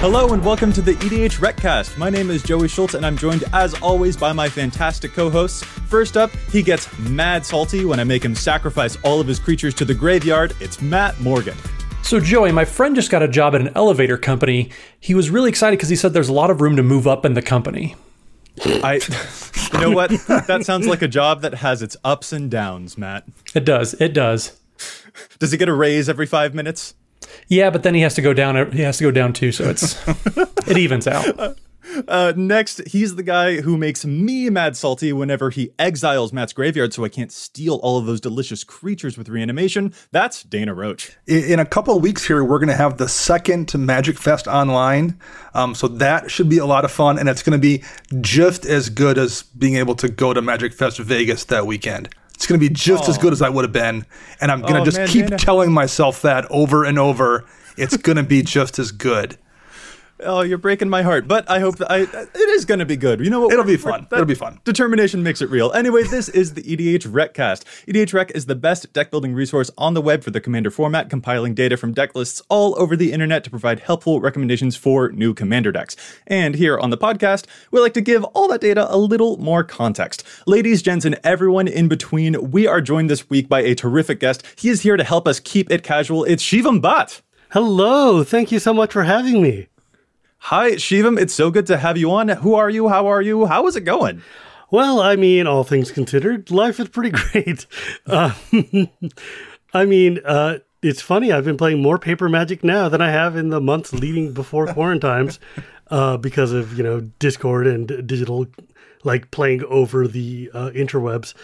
Hello and welcome to the EDH Recast. My name is Joey Schultz and I'm joined as always by my fantastic co-hosts. First up, he gets mad salty when I make him sacrifice all of his creatures to the graveyard. It's Matt Morgan. So, Joey, my friend just got a job at an elevator company. He was really excited because he said there's a lot of room to move up in the company. I, you know what? That sounds like a job that has its ups and downs, Matt. It does. It does. Does he get a raise every five minutes? Yeah, but then he has to go down. He has to go down too, so it's it evens out. Uh, next, he's the guy who makes me mad salty whenever he exiles Matt's graveyard so I can't steal all of those delicious creatures with reanimation. That's Dana Roach. In a couple of weeks here, we're going to have the second Magic Fest online. Um, so that should be a lot of fun, and it's going to be just as good as being able to go to Magic Fest Vegas that weekend. It's going to be just oh. as good as I would have been. And I'm going to oh, just man, keep Dana. telling myself that over and over. It's going to be just as good. Oh, you're breaking my heart, but I hope that I it is going to be good. You know what? It'll be fun. It'll be fun. Determination makes it real. Anyway, this is the EDH Recast. EDH Rec is the best deck building resource on the web for the Commander format, compiling data from deck lists all over the internet to provide helpful recommendations for new Commander decks. And here on the podcast, we like to give all that data a little more context. Ladies, gents, and everyone in between, we are joined this week by a terrific guest. He is here to help us keep it casual. It's Shivam Bhatt. Hello. Thank you so much for having me. Hi, Shivam. It's so good to have you on. Who are you? How are you? How is it going? Well, I mean, all things considered, life is pretty great. Uh, I mean, uh, it's funny. I've been playing more paper magic now than I have in the months leading before quarantines uh, because of, you know, Discord and digital, like playing over the uh, interwebs.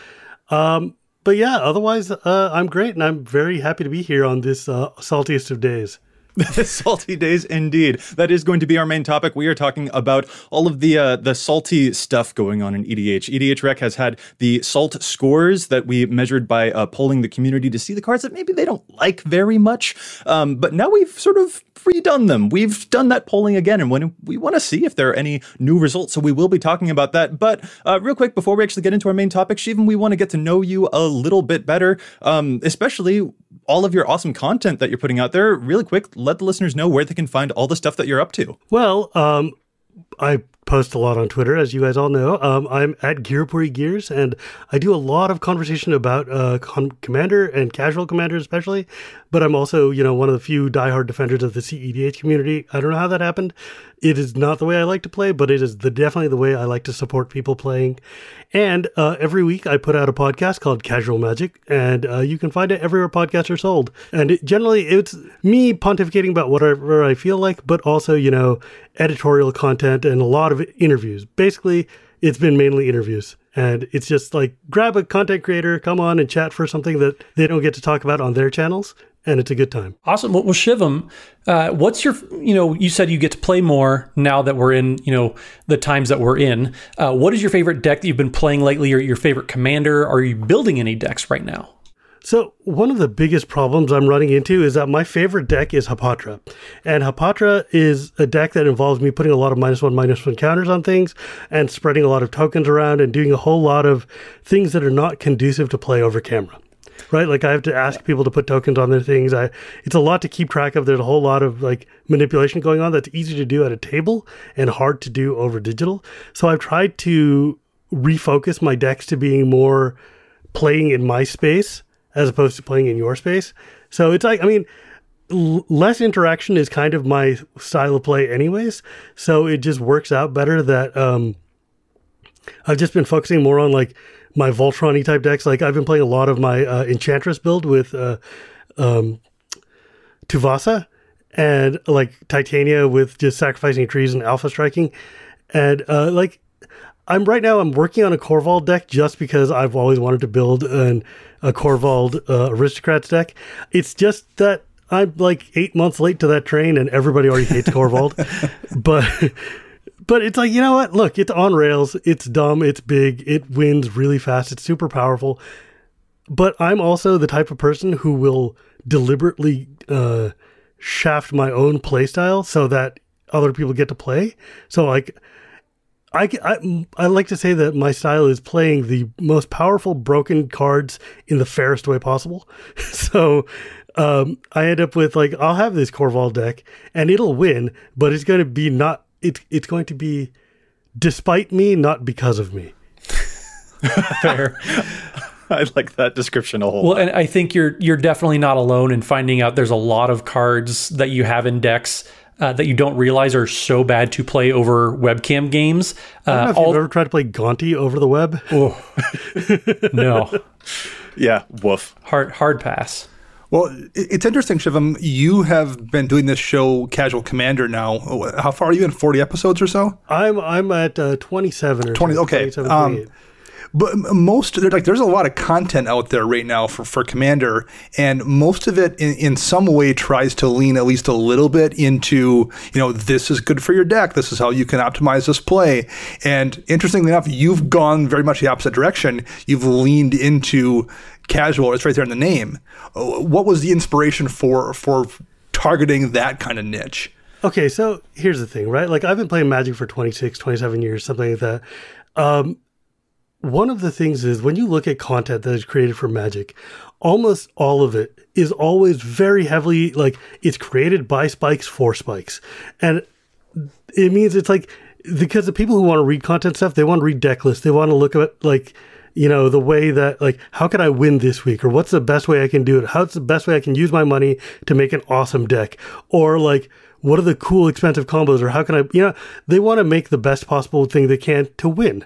Um, but yeah, otherwise, uh, I'm great and I'm very happy to be here on this uh, saltiest of days. salty days indeed. That is going to be our main topic. We are talking about all of the uh, the salty stuff going on in EDH. EDH Rec has had the salt scores that we measured by uh, polling the community to see the cards that maybe they don't like very much. Um, but now we've sort of redone them. We've done that polling again, and when we want to see if there are any new results, so we will be talking about that. But uh, real quick, before we actually get into our main topic, Shivam, we want to get to know you a little bit better, um, especially all of your awesome content that you're putting out there. Really quick, let the listeners know where they can find all the stuff that you're up to. Well, um, I post a lot on Twitter, as you guys all know. Um, I'm at Gearpuri Gears, and I do a lot of conversation about uh, Commander and casual Commander, especially. But I'm also, you know, one of the few diehard defenders of the CEDH community. I don't know how that happened. It is not the way I like to play, but it is the, definitely the way I like to support people playing. And uh, every week I put out a podcast called Casual Magic, and uh, you can find it everywhere podcasts are sold. And it, generally, it's me pontificating about whatever I feel like, but also, you know, editorial content and a lot of interviews. Basically, it's been mainly interviews. And it's just like grab a content creator, come on and chat for something that they don't get to talk about on their channels. And it's a good time. Awesome. Well, well Shivam, uh, what's your, you know, you said you get to play more now that we're in, you know, the times that we're in. Uh, what is your favorite deck that you've been playing lately or your favorite commander? Are you building any decks right now? So, one of the biggest problems I'm running into is that my favorite deck is Hapatra. And Hapatra is a deck that involves me putting a lot of minus one, minus one counters on things and spreading a lot of tokens around and doing a whole lot of things that are not conducive to play over camera. Right? Like I have to ask people to put tokens on their things. I it's a lot to keep track of. There's a whole lot of like manipulation going on that's easy to do at a table and hard to do over digital. So I've tried to refocus my decks to being more playing in my space as opposed to playing in your space. So it's like, I mean, l- less interaction is kind of my style of play, anyways. So it just works out better that um, I've just been focusing more on like my Voltron type decks. Like I've been playing a lot of my uh, Enchantress build with uh, um, Tuvasa and like Titania with just sacrificing trees and alpha striking. And uh, like I'm right now I'm working on a Korvold deck just because I've always wanted to build an a Korvold uh, aristocrats deck. It's just that I'm like eight months late to that train, and everybody already hates Korvold. but but it's like you know what? Look, it's on rails. It's dumb. It's big. It wins really fast. It's super powerful. But I'm also the type of person who will deliberately uh, shaft my own playstyle so that other people get to play. So like I, I, I like to say that my style is playing the most powerful broken cards in the fairest way possible. so um, I end up with like I'll have this Korvold deck and it'll win, but it's going to be not it's it's going to be despite me, not because of me. Fair. I like that description a whole. Well, and I think you're you're definitely not alone in finding out there's a lot of cards that you have in decks uh, that you don't realize are so bad to play over webcam games. I don't know Uh, if you've ever tried to play Gonti over the web. oh, no, yeah, woof. hard hard pass. Well, it's interesting, Shivam. You have been doing this show, Casual Commander, now. How far are you in? 40 episodes or so? I'm I'm at uh, 27 or 20 so, okay. 27, Um, But most like there's a lot of content out there right now for, for Commander, and most of it in, in some way tries to lean at least a little bit into you know this is good for your deck. This is how you can optimize this play. And interestingly enough, you've gone very much the opposite direction. You've leaned into casual. It's right there in the name. What was the inspiration for for targeting that kind of niche? Okay, so here's the thing, right? Like I've been playing Magic for 26, 27 years, something like that. Um, one of the things is when you look at content that is created for Magic, almost all of it is always very heavily like it's created by spikes for spikes. And it means it's like because the people who want to read content stuff, they want to read deck lists. They want to look at like, you know, the way that like how can I win this week or what's the best way I can do it? How's the best way I can use my money to make an awesome deck? Or like what are the cool expensive combos or how can I you know, they want to make the best possible thing they can to win.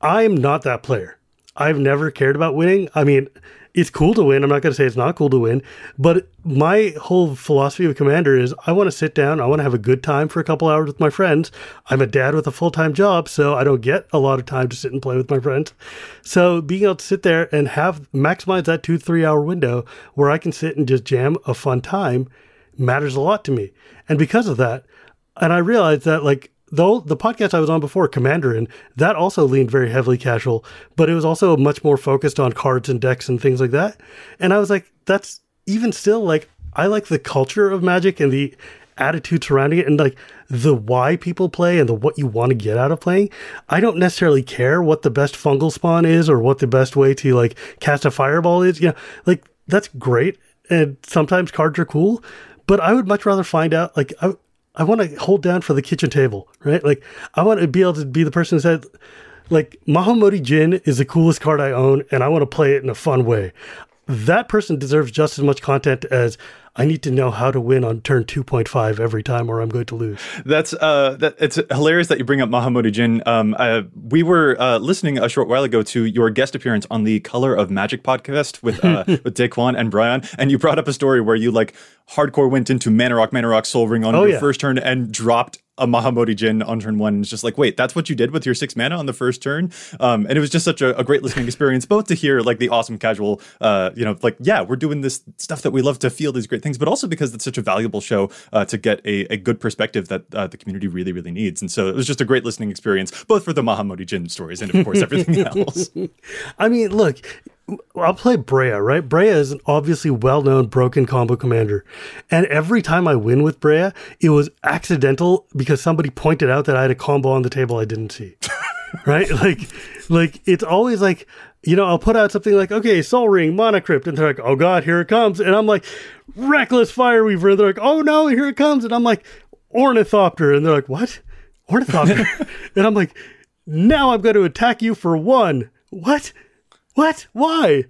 I'm not that player. I've never cared about winning. I mean, it's cool to win. I'm not going to say it's not cool to win, but my whole philosophy of Commander is I want to sit down, I want to have a good time for a couple hours with my friends. I'm a dad with a full time job, so I don't get a lot of time to sit and play with my friends. So being able to sit there and have maximize that two, three hour window where I can sit and just jam a fun time matters a lot to me. And because of that, and I realized that like though the podcast I was on before, Commander, and that also leaned very heavily casual, but it was also much more focused on cards and decks and things like that. And I was like, that's even still like I like the culture of Magic and the attitude surrounding it and like the why people play and the what you want to get out of playing. I don't necessarily care what the best fungal spawn is or what the best way to like cast a fireball is. Yeah, like that's great. And sometimes cards are cool, but I would much rather find out like I I want to hold down for the kitchen table, right? Like I want to be able to be the person who said, like Mahamoti Djinn is the coolest card I own, and I want to play it in a fun way. That person deserves just as much content as I need to know how to win on turn 2.5 every time, or I'm going to lose. That's uh, that it's hilarious that you bring up Mahamoti Djinn. Um, uh, we were uh, listening a short while ago to your guest appearance on the Color of Magic podcast with uh, with Daquan and Brian, and you brought up a story where you like hardcore went into Mana Rock, Mana Rock, Sol Ring on Oh, your yeah. first turn and dropped a Mahamoti Djinn on turn one. And it's just like, wait, that's what you did with your six mana on the first turn. Um, and it was just such a, a great listening experience, both to hear like the awesome casual, uh, you know, like yeah, we're doing this stuff that we love to feel these great things, but also because it's such a valuable show uh, to get a, a good perspective that uh, the community really, really needs. And so it was just a great listening experience, both for the Mahamoti Djinn stories and of course everything else. I mean, look, I'll play Breya, right? Breya is an obviously well known broken combo commander. And every time I win with Breya, it was accidental because somebody pointed out that I had a combo on the table I didn't see. right? Like, like it's always like, you know, I'll put out something like, okay, Sol Ring, Mana Crypt, and they're like, oh God, here it comes. And I'm like, Reckless Fireweaver. And they're like, oh no, here it comes. And I'm like, Ornithopter. And they're like, what? Ornithopter? and I'm like, Now I'm going to attack you for one. What? What? Why?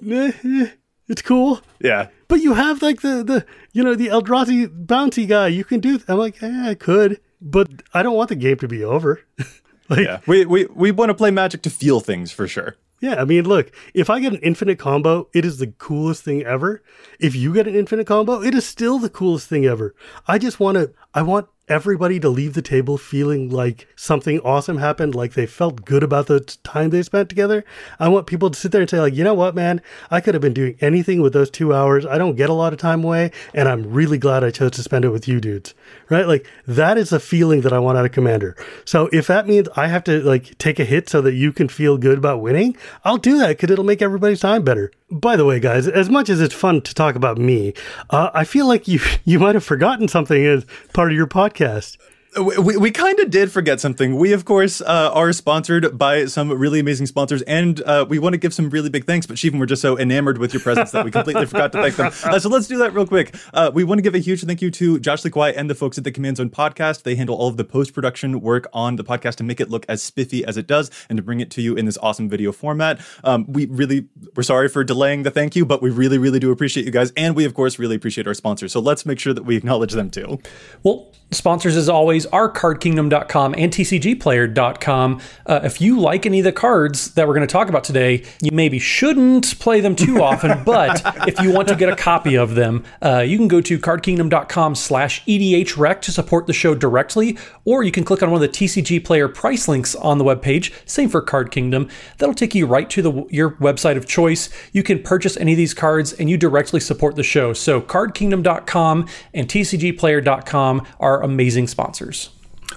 It's cool. Yeah. But you have like the, the you know, the Eldrazi bounty guy. You can do. I'm like, eh, I could, but I don't want the game to be over. like, Yeah. We, we, we want to play Magic to feel things for sure. Yeah, I mean, look, if I get an infinite combo, it is the coolest thing ever. If you get an infinite combo, it is still the coolest thing ever. I just want to, I want everybody to leave the table feeling like something awesome happened, like they felt good about the time they spent together. I want people to sit there and say, like, you know what, man, I could have been doing anything with those two hours. I don't get a lot of time away, and I'm really glad I chose to spend it with you dudes. Right? Like, that is a feeling that I want out of Commander. So if that means I have to, like, take a hit so that you can feel good about winning, I'll do that because it'll make everybody's time better. By the way, guys, as much as it's fun to talk about me, uh, I feel like you you might have forgotten something as part of your podcast. We, we, we kind of did forget something. We, of course, uh, are sponsored by some really amazing sponsors, and uh, we want to give some really big thanks. But Shivam, we're just so enamored with your presence that we completely forgot to thank them. Uh, so let's do that real quick. Uh, we want to give a huge thank you to Josh Lee Kwai and the folks at the Command Zone podcast. They handle all of the post production work on the podcast to make it look as spiffy as it does, and to bring it to you in this awesome video format. Um, we really, we're sorry for delaying the thank you, but we really, really do appreciate you guys, and we, of course, really appreciate our sponsors. So let's make sure that we acknowledge them too. Well, sponsors as always are cardkingdom.com and tcgplayer.com. Uh, if you like any of the cards that we're going to talk about today, you maybe shouldn't play them too often, but if you want to get a copy of them, uh, you can go to cardkingdom.com slash edhrec to support the show directly, or you can click on one of the TCG player price links on the webpage, same for Card Kingdom. That'll take you right to the your website of choice. You can purchase any of these cards and you directly support the show. So cardkingdom.com and tcgplayer.com are amazing sponsors.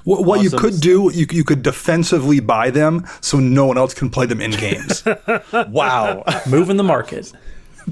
What, what you could do, you, you could defensively buy them so no one else can play them in games. Wow. Moving the market.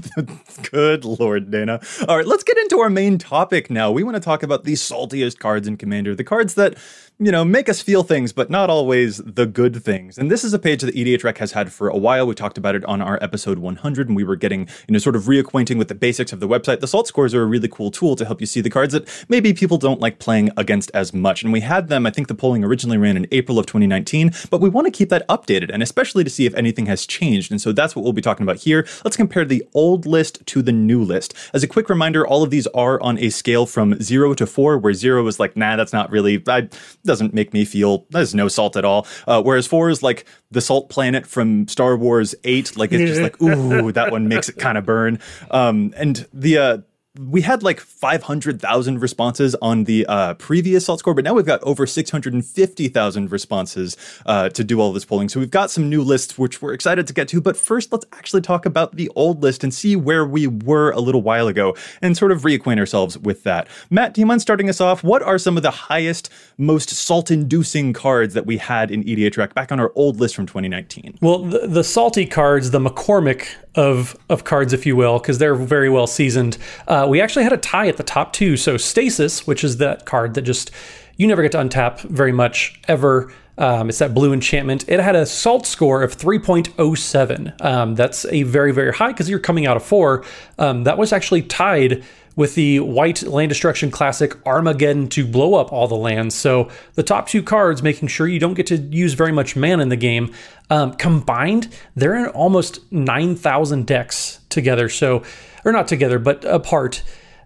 Good Lord, Dana. All right, let's get into our main topic now. We want to talk about the saltiest cards in Commander, the cards that, you know, make us feel things, but not always the good things. And this is a page that EDH Rec has had for a while. We talked about it on our episode 100, and we were getting, you know, sort of reacquainting with the basics of the website. The salt scores are a really cool tool to help you see the cards that maybe people don't like playing against as much. And we had them, I think the polling originally ran in April of 2019, but we want to keep that updated, and especially to see if anything has changed. And so that's what we'll be talking about here. Let's compare the old list to the new list. As a quick reminder, all of these are on a scale from zero to four, where zero is like, nah, that's not really, that doesn't make me feel, there's no salt at all. Uh, whereas four is like the salt planet from Star Wars 8, like it's just like, ooh, that one makes it kind of burn. Um, and the, uh, we had like 500,000 responses on the uh, previous salt score, but now we've got over 650,000 responses uh, to do all this polling. So we've got some new lists, which we're excited to get to. But first, let's actually talk about the old list and see where we were a little while ago and sort of reacquaint ourselves with that. Matt, do you mind starting us off? What are some of the highest, most salt inducing cards that we had in EDH Rec back on our old list from 2019? Well, the, the salty cards, the McCormick of of cards, if you will, because they're very well seasoned. Uh, we actually had a tie at the top two. So Stasis, which is that card that just you never get to untap very much ever. Um, it's that blue enchantment. It had a salt score of 3.07. Um, that's a very, very high because you're coming out of four. Um, that was actually tied with the white land destruction classic Armageddon to blow up all the lands. So the top two cards, making sure you don't get to use very much mana in the game, um, combined, they're in almost 9,000 decks together. So, or not together, but apart.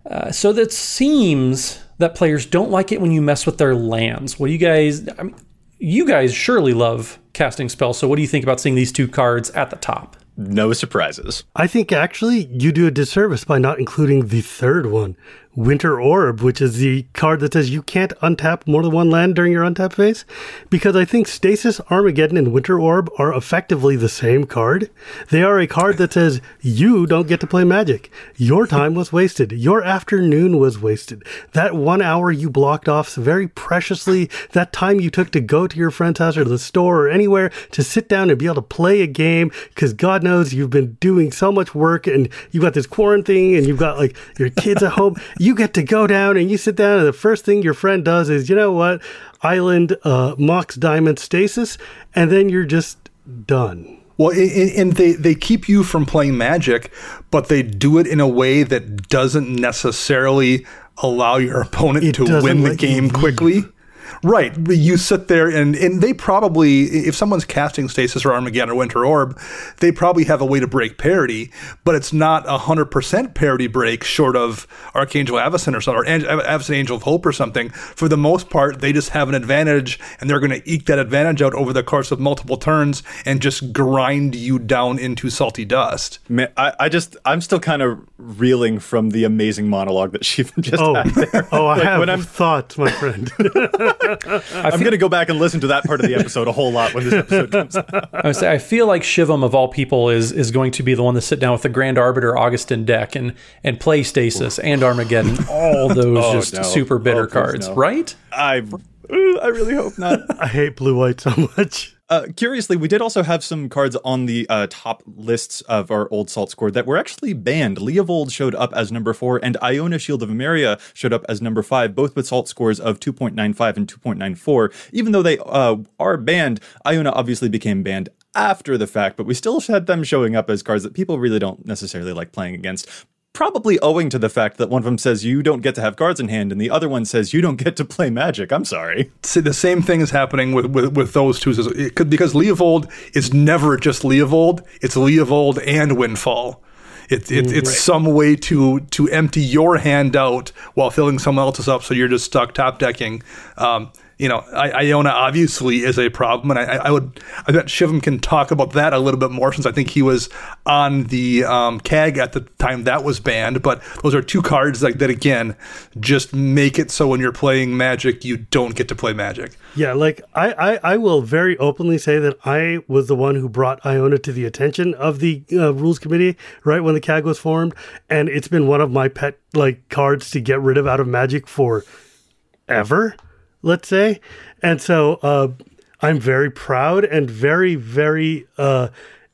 Uh, so that seems that players don't like it when you mess with their lands. What do you guys? I mean, you guys surely love casting spells. So what do you think about seeing these two cards at the top? No surprises. I think actually you do a disservice by not including the third one, Winter Orb, which is the card that says you can't untap more than one land during your untap phase. Because I think Stasis, Armageddon, and Winter Orb are effectively the same card. They are a card that says you don't get to play magic. Your time was wasted. Your afternoon was wasted. That one hour you blocked off very preciously, that time you took to go to your friend's house or the store or anywhere to sit down and be able to play a game, because God knows you've been doing so much work and you've got this quarantine and you've got like your kids at home. You get to go down and you sit down, and the first thing your friend does is, you know what, Island, uh, Mox Diamond Stasis, and then you're just done. Well, and they, they keep you from playing Magic, but they do it in a way that doesn't necessarily allow your opponent It to win the game leave. Quickly. Right. You sit there and, and they probably, if someone's casting Stasis or Armageddon or Winter Orb, they probably have a way to break parity, but it's not a 100% parity break short of Archangel Avacyn or something, or Avacyn Angel of Hope or something. For the most part, they just have an advantage and they're going to eke that advantage out over the course of multiple turns and just grind you down into salty dust. Man, I, I just, I'm still kind of reeling from the amazing monologue that she just Oh, had there. oh, I Like, have when I'm thoughts, my friend. I'm going to go back and listen to that part of the episode a whole lot when this episode comes out. I say I feel like Shivam of all people is is going to be the one to sit down with the Grand Arbiter Augustin deck and and play Stasis and Armageddon, all those Oh, just no. super bitter Oh, cards, no. right? I, I really hope not. I hate blue white so much. Uh, curiously, we did also have some cards on the uh, top lists of our old salt score that were actually banned. Leovold showed up as number four, and Iona Shield of Emeria showed up as number five, both with salt scores of 2.95 and 2.94. Even though they uh, are banned, Iona obviously became banned after the fact, but we still had them showing up as cards that people really don't necessarily like playing against. Probably owing to the fact that one of them says you don't get to have cards in hand, and the other one says you don't get to play magic. I'm sorry. See, the same thing is happening with, with, with those two. It could, because Leovold is never just Leovold, it's Leovold and Windfall. It, it, it's some way to to empty your hand out while filling someone else's up, so you're just stuck top decking. Um, you know, I, Iona obviously is a problem, and I, I would I bet Shivam can talk about that a little bit more since I think he was on the um, CAG at the time that was banned. But those are two cards like that again, just make it so when you're playing Magic, you don't get to play Magic. Yeah, like I, I, I will very openly say that I was the one who brought Iona to the attention of the uh, rules committee right when the CAG was formed, and it's been one of my pet like cards to get rid of out of Magic for ever, let's say. And so uh, I'm very proud and very very uh,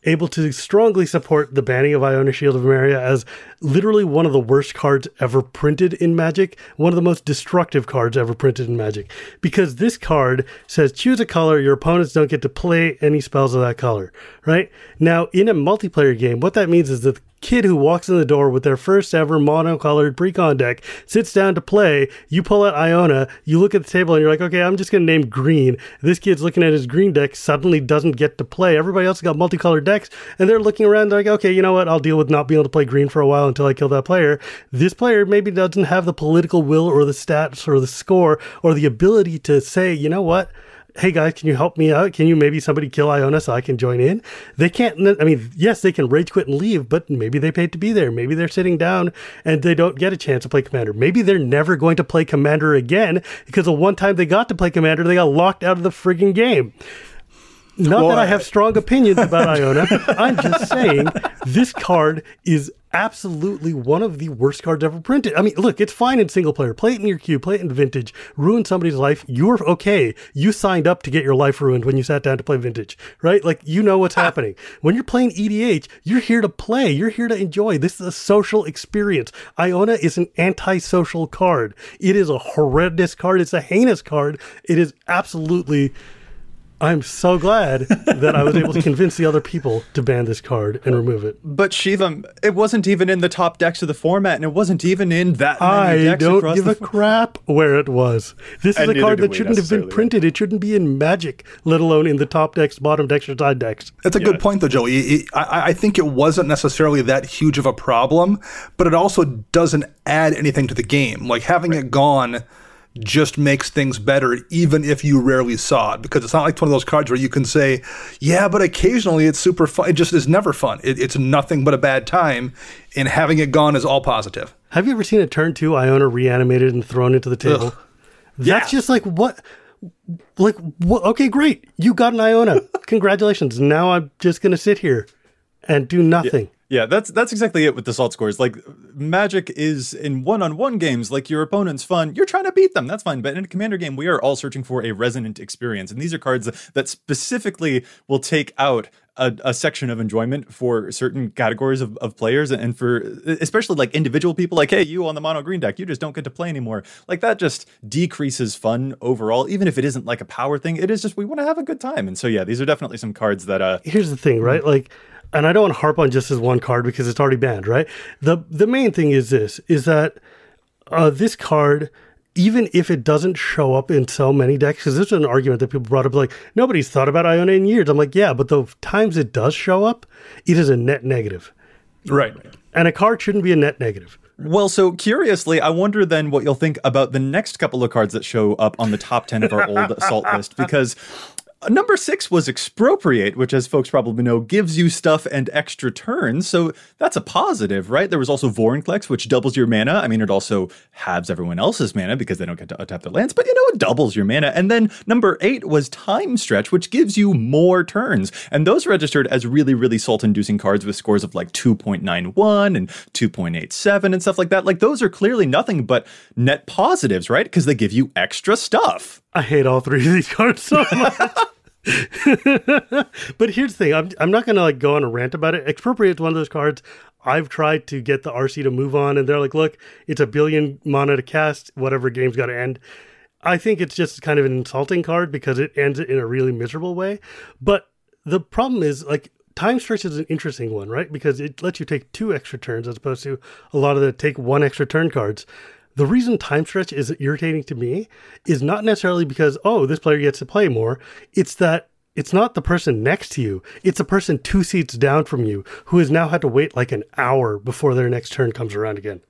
able to strongly support the banning of Iona Shield of Emeria as literally one of the worst cards ever printed in Magic, one of the most destructive cards ever printed in Magic. Because this card says choose a color, your opponents don't get to play any spells of that color, right? Now, in a multiplayer game, what that means is that kid who walks in the door with their first ever monocolored precon deck sits down to play. You pull out Iona, you look at the table, and you're like, okay, I'm just going to name green. This kid's looking at his green deck, suddenly doesn't get to play. Everybody else has got multicolored decks, and they're looking around they're like, okay, you know what? I'll deal with not being able to play green for a while until I kill that player. This player maybe doesn't have the political will or the stats or the score or the ability to say, you know what? Hey guys, can you help me out? Can you maybe somebody kill Iona so I can join in? They can't. I mean, yes, they can rage quit and leave, but maybe they paid to be there. Maybe they're sitting down and they don't get a chance to play Commander. Maybe they're never going to play Commander again because the one time they got to play Commander, they got locked out of the frigging game. Not Well, that I I- have strong opinions about Iona. I'm just saying this card is absolutely one of the worst cards ever printed. I mean, look, it's fine in single player. Play it in your queue, play it in vintage, ruin somebody's life. You're okay. You signed up to get your life ruined when you sat down to play vintage, right? Like, you know what's happening. When you're playing EDH, you're here to play, you're here to enjoy. This is a social experience. Iona is an antisocial card. It is a horrendous card. It's a heinous card. It is absolutely. I'm so glad that I was able to convince the other people to ban this card and remove it. But Shivam, it wasn't even in the top decks of the format, and it wasn't even in that many I decks don't across give the a crap where it was. This is a card that shouldn't have been printed. It shouldn't be in Magic, let alone in the top decks, bottom decks, or side decks. That's a good point, though, Joey. I, I think it wasn't necessarily that huge of a problem, but it also doesn't add anything to the game. Like having it gone just makes things better, even if you rarely saw it, because it's not like one of those cards where you can say, "Yeah, but occasionally it's super fun." It just is never fun. It, it's nothing but a bad time, and having it gone is all positive. Have you ever seen a turn two Iona reanimated and thrown into the table? That's just like what. Like, what? okay, great. You got an Iona. Congratulations. Now I'm just going to sit here and do nothing. Yeah, that's that's exactly it with the salt scores. Like Magic is in one-on-one games, like your opponent's fun. You're trying to beat them. That's fine. But in a commander game, we are all searching for a resonant experience. And these are cards that specifically will take out a, a section of enjoyment for certain categories of, of players and for especially like individual people like, hey, you on the mono green deck, you just don't get to play anymore. Like that just decreases fun overall, even if it isn't like a power thing. It is just we want to have a good time. And so yeah, these are definitely some cards that uh here's the thing, right? Like, and I don't want to harp on just this one card because it's already banned, right? The the main thing is this: is that uh, this card even if it doesn't show up in so many decks, because this is an argument that people brought up, like nobody's thought about Iona in years. I'm like, yeah, but the times it does show up, it is a net negative, Right. and a card shouldn't be a net negative. Well, so curiously, I wonder then what you'll think about the next couple of cards that show up on the top 10 of our old assault list because Uh, number six was expropriate, which, as folks probably know, gives you stuff and extra turns. So that's a positive, right? There was also Vorinclex, which doubles your mana. I mean, it also halves everyone else's mana because they don't get to tap their lands, but you know, it doubles your mana. And then number eight was Time Stretch, which gives you more turns. And those registered as really, really salt inducing cards with scores of like 2.91 and 2.87 and stuff like that. Like, those are clearly nothing but net positives, right? Because they give you extra stuff. I hate all three of these cards so much. but here's the thing: I'm I'm not gonna like go on a rant about it. Expropriate is one of those cards. I've tried to get the RC to move on, and they're like, "Look, it's a billion mana to cast. Whatever game's got to end." I think it's just kind of an insulting card because it ends it in a really miserable way. But the problem is like time stretch is an interesting one, right? Because it lets you take two extra turns as opposed to a lot of the take one extra turn cards. The reason time stretch is irritating to me is not necessarily because, oh, this player gets to play more. It's that it's not the person next to you. It's a person two seats down from you who has now had to wait like an hour before their next turn comes around again.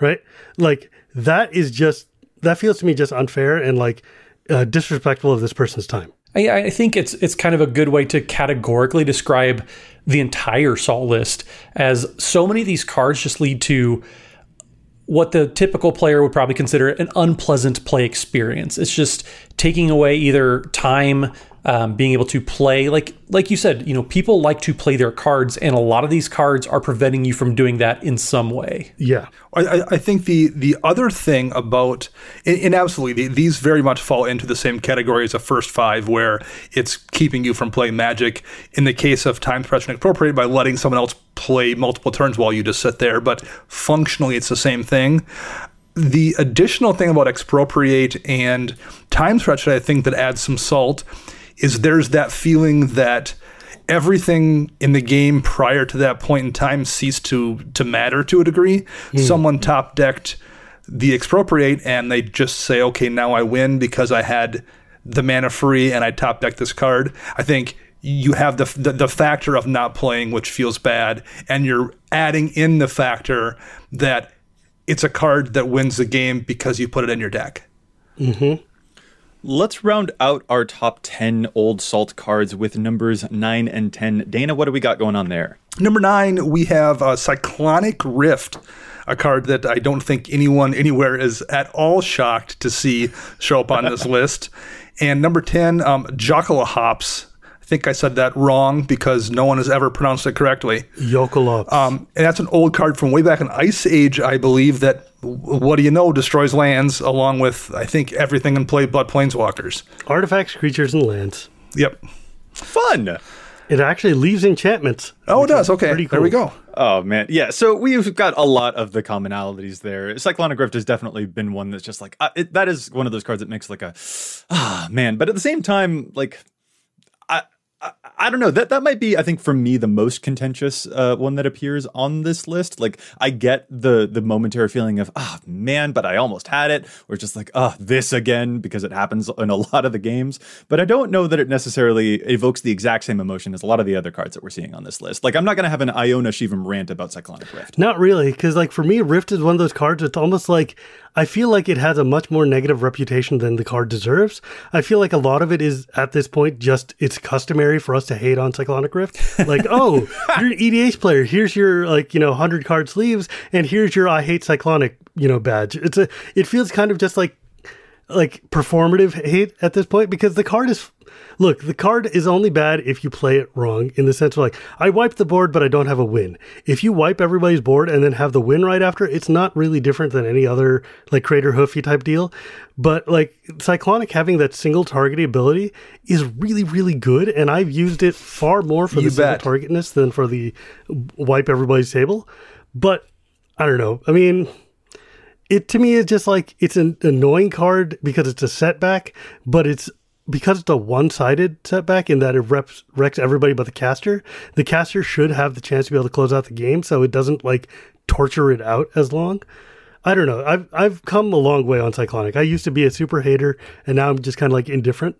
Right? Like that is just, that feels to me just unfair and like uh, disrespectful of this person's time. I, I think it's it's kind of a good way to categorically describe the entire salt list as so many of these cards just lead to what the typical player would probably consider an unpleasant play experience. It's just taking away either time, um, being able to play like like you said, you know, people like to play their cards, and a lot of these cards are preventing you from doing that in some way. Yeah. I, I think the the other thing about and, and absolutely these very much fall into the same category as a first five where it's keeping you from playing magic in the case of time stretch and expropriate by letting someone else play multiple turns while you just sit there but functionally it's the same thing the additional thing about expropriate and time stretch that I think that adds some salt is there's that feeling that everything in the game prior to that point in time ceased to to matter to a degree. Hmm. Someone top decked the expropriate and they just say, okay, now I win because I had the mana free and I top decked this card. I think you have the, the the factor of not playing, which feels bad, and you're adding in the factor that it's a card that wins the game because you put it in your deck. Mm-hmm. Let's round out our top 10 old salt cards with numbers 9 and 10. Dana, what do we got going on there? Number nine, we have uh, Cyclonic Rift, a card that I don't think anyone anywhere is at all shocked to see show up on this list. And number 10, um, Jockala Hops. I think I said that wrong because no one has ever pronounced it correctly. Yokolops. Um, and that's an old card from way back in Ice Age, I believe, that, what do you know, destroys lands along with, I think, everything in play but Planeswalkers. Artifacts, creatures, and lands. Yep. Fun! It actually leaves enchantments. Oh, it does. Okay. pretty There we go. Oh man, yeah. So we've got a lot of the commonalities there. Cyclonic Rift has definitely been one that's just like uh, it, that is one of those cards that makes like a ah man. But at the same time, like I, I don't know that that might be I think for me the most contentious uh, one that appears on this list. Like I get the the momentary feeling of ah man, but I almost had it, or just like ah this again because it happens in a lot of the games. But I don't know that it necessarily evokes the exact same emotion as a lot of the other cards that we're seeing on this list. Like I'm not gonna have an Iona Shivam rant about Cyclonic Rift. Not really, because like for me, Rift is one of those cards. It's almost like I feel like it has a much more negative reputation than the card deserves. I feel like a lot of it is at this point just it's customary for us to hate on Cyclonic Rift. Like, oh, you're an EDH player. Here's your like you know hundred card sleeves, and here's your I hate Cyclonic you know badge. It's a it feels kind of just like like performative hate at this point because the card is look the card is only bad if you play it wrong in the sense of like i wipe the board but i don't have a win. If you wipe everybody's board and then have the win right after it's not really different than any other like crater hoofy type deal. But like cyclonic having that single targeting ability is really really good and i've used it far more for You the single targetness than for the wipe everybody's table. But i don't know. I mean it to me is just like it's an annoying card because it's a setback, but it's because it's a one-sided setback in that it reps, wrecks everybody but the caster. The caster should have the chance to be able to close out the game, so it doesn't like torture it out as long. I don't know. I've I've come a long way on Cyclonic. I used to be a super hater, and now I'm just kind of like indifferent.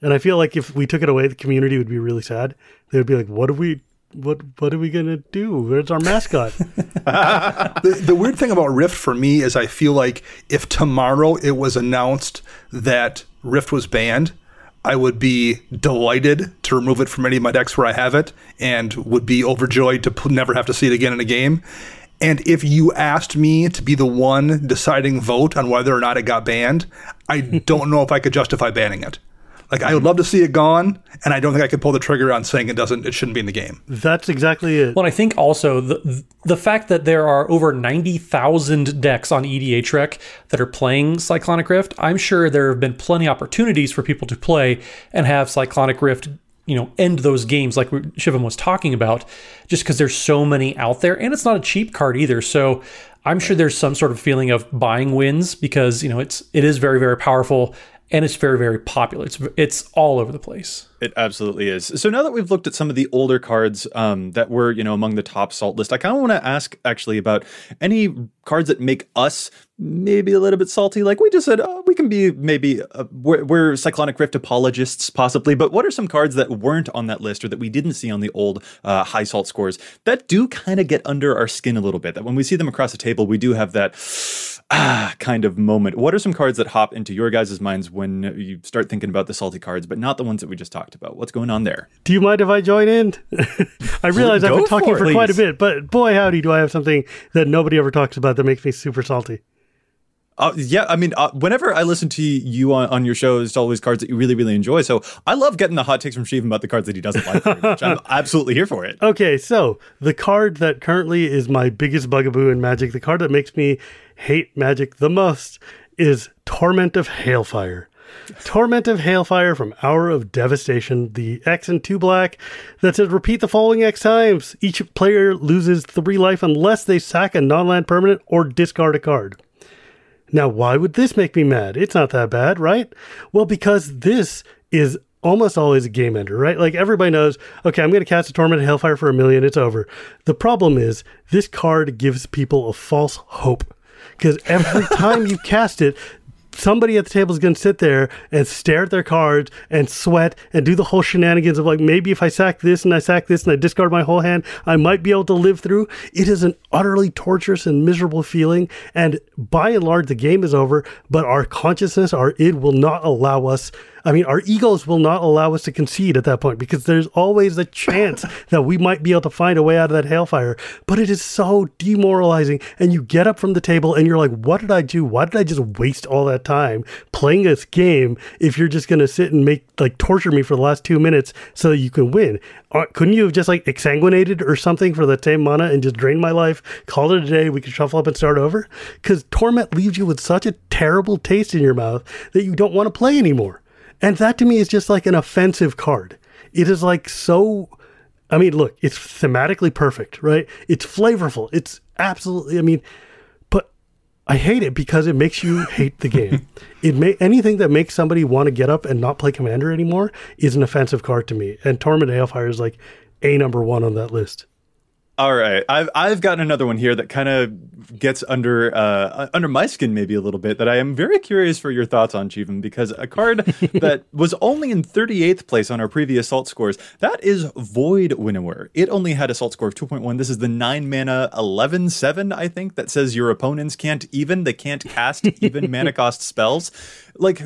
And I feel like if we took it away, the community would be really sad. They would be like, "What are we? What what are we gonna do? Where's our mascot?" the, the weird thing about Rift for me is I feel like if tomorrow it was announced that Rift was banned, I would be delighted to remove it from any of my decks where I have it and would be overjoyed to p- never have to see it again in a game. And if you asked me to be the one deciding vote on whether or not it got banned, I don't know if I could justify banning it. Like I would love to see it gone, and I don't think I could pull the trigger on saying it doesn't. It shouldn't be in the game. That's exactly it. Well, I think also the the fact that there are over ninety thousand decks on EDHREC that are playing Cyclonic Rift, I'm sure there have been plenty opportunities for people to play and have Cyclonic Rift, you know, end those games like Shivam was talking about, just because there's so many out there, and it's not a cheap card either. So I'm sure there's some sort of feeling of buying wins because you know it's it is very very powerful and it's very very popular. It's it's all over the place. It absolutely is. So now that we've looked at some of the older cards um, that were, you know, among the top salt list, I kind of want to ask actually about any cards that make us maybe a little bit salty. Like we just said, oh, we can be maybe uh, we're, we're, Cyclonic Rift apologists possibly, but what are some cards that weren't on that list or that we didn't see on the old uh, high salt scores that do kind of get under our skin a little bit? That when we see them across the table, we do have that ah kind of moment. What are some cards that hop into your guys' minds when you start thinking about the salty cards, but not the ones that we just talked? talked about. What's going on there? Do you mind if I join in? I realize I've been talking for, for quite a bit, but boy, howdy, do I have something that nobody ever talks about that makes me super salty. Uh, yeah, I mean, uh, whenever I listen to you on, on your show, it's always cards that you really, really enjoy. So I love getting the hot takes from Shivam about the cards that he doesn't like very much. I'm absolutely here for it. Okay, so the card that currently is my biggest bugaboo in Magic, the card that makes me hate Magic the most, is Torment of Hailfire. Torment of Hailfire from Hour of Devastation, the X and 2 black that says repeat the following X times. Each player loses 3 life unless they sack a non land permanent or discard a card. Now, why would this make me mad? It's not that bad, right? Well, because this is almost always a game ender, right? Like everybody knows, okay, I'm going to cast a Torment of Hailfire for a million, it's over. The problem is, this card gives people a false hope because every time you cast it, somebody at the table is going to sit there and stare at their cards and sweat and do the whole shenanigans of like maybe if I sack this and I sack this and I discard my whole hand, I might be able to live through. It is an utterly torturous and miserable feeling. And by and large, the game is over, but our consciousness, our id will not allow us I mean, our egos will not allow us to concede at that point because there's always a chance that we might be able to find a way out of that hailfire. But it is so demoralizing. And you get up from the table and you're like, what did I do? Why did I just waste all that time playing this game if you're just going to sit and make, like, torture me for the last two minutes so that you can win? Uh, couldn't you have just, like, exsanguinated or something for the same mana and just drained my life, called it a day, we can shuffle up and start over? Because Torment leaves you with such a terrible taste in your mouth that you don't want to play anymore. And that to me is just like an offensive card. It is like so. I mean, look, it's thematically perfect, right? It's flavorful. It's absolutely. I mean, but I hate it because it makes you hate the game. it may anything that makes somebody want to get up and not play Commander anymore is an offensive card to me. And Torment Hailfire is like a number one on that list. All right, I've I've got another one here that kind of gets under uh, under my skin maybe a little bit that I am very curious for your thoughts on, Shivam, because a card that was only in 38th place on our previous assault scores that is Void Winnower. It only had a salt score of 2.1. This is the nine mana 11 7, I think, that says your opponents can't even they can't cast even mana cost spells like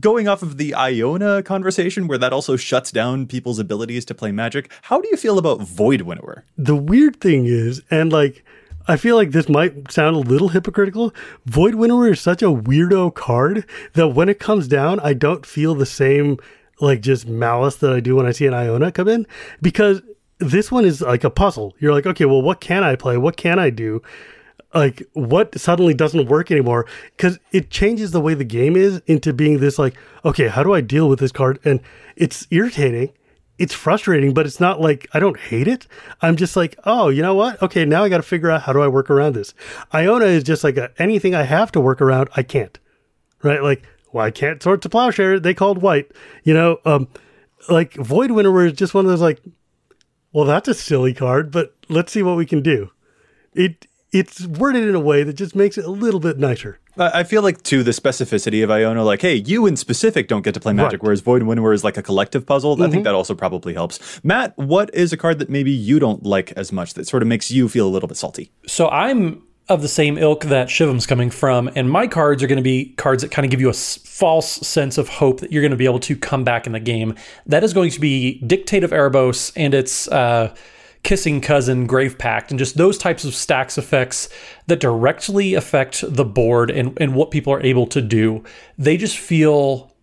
going off of the Iona conversation where that also shuts down people's abilities to play magic, how do you feel about Void Winnower? The weird thing is, and like I feel like this might sound a little hypocritical. Void Winnower is such a weirdo card that when it comes down, I don't feel the same like just malice that I do when I see an Iona come in because this one is like a puzzle. You're like, okay, well, what can I play? What can I do? Like what suddenly doesn't work anymore because it changes the way the game is into being this like okay how do i deal with this card? And it's irritating. It's frustrating but it's not like i don't hate it. I'm just like oh you know what? Okay now i got to figure out how do i work around this. Iona is just like a, anything i have to work around i can't. Right? Like well can't Swords to Plowshares? They called white you know? Um like void winnower is just one of those like well that's a silly card but let's see what we can do. It it's worded in a way that just makes it a little bit nicer. I I feel like to the specificity of Iona, like, hey, you in specific don't get to play Magic, Right. whereas Void and Winnower is like a collective puzzle. I think that also probably helps. Matt, what is a card that maybe you don't like as much that sort of makes you feel a little bit salty? So I'm of the same ilk that Shivam's coming from, and my cards are going to be cards that kind of give you a s- false sense of hope that you're going to be able to come back in the game. That is going to be Dictate of Erebos and its uh, kissing cousin Grave Pact, and just those types of stax effects that directly affect the board and, and what people are able to do. They just feel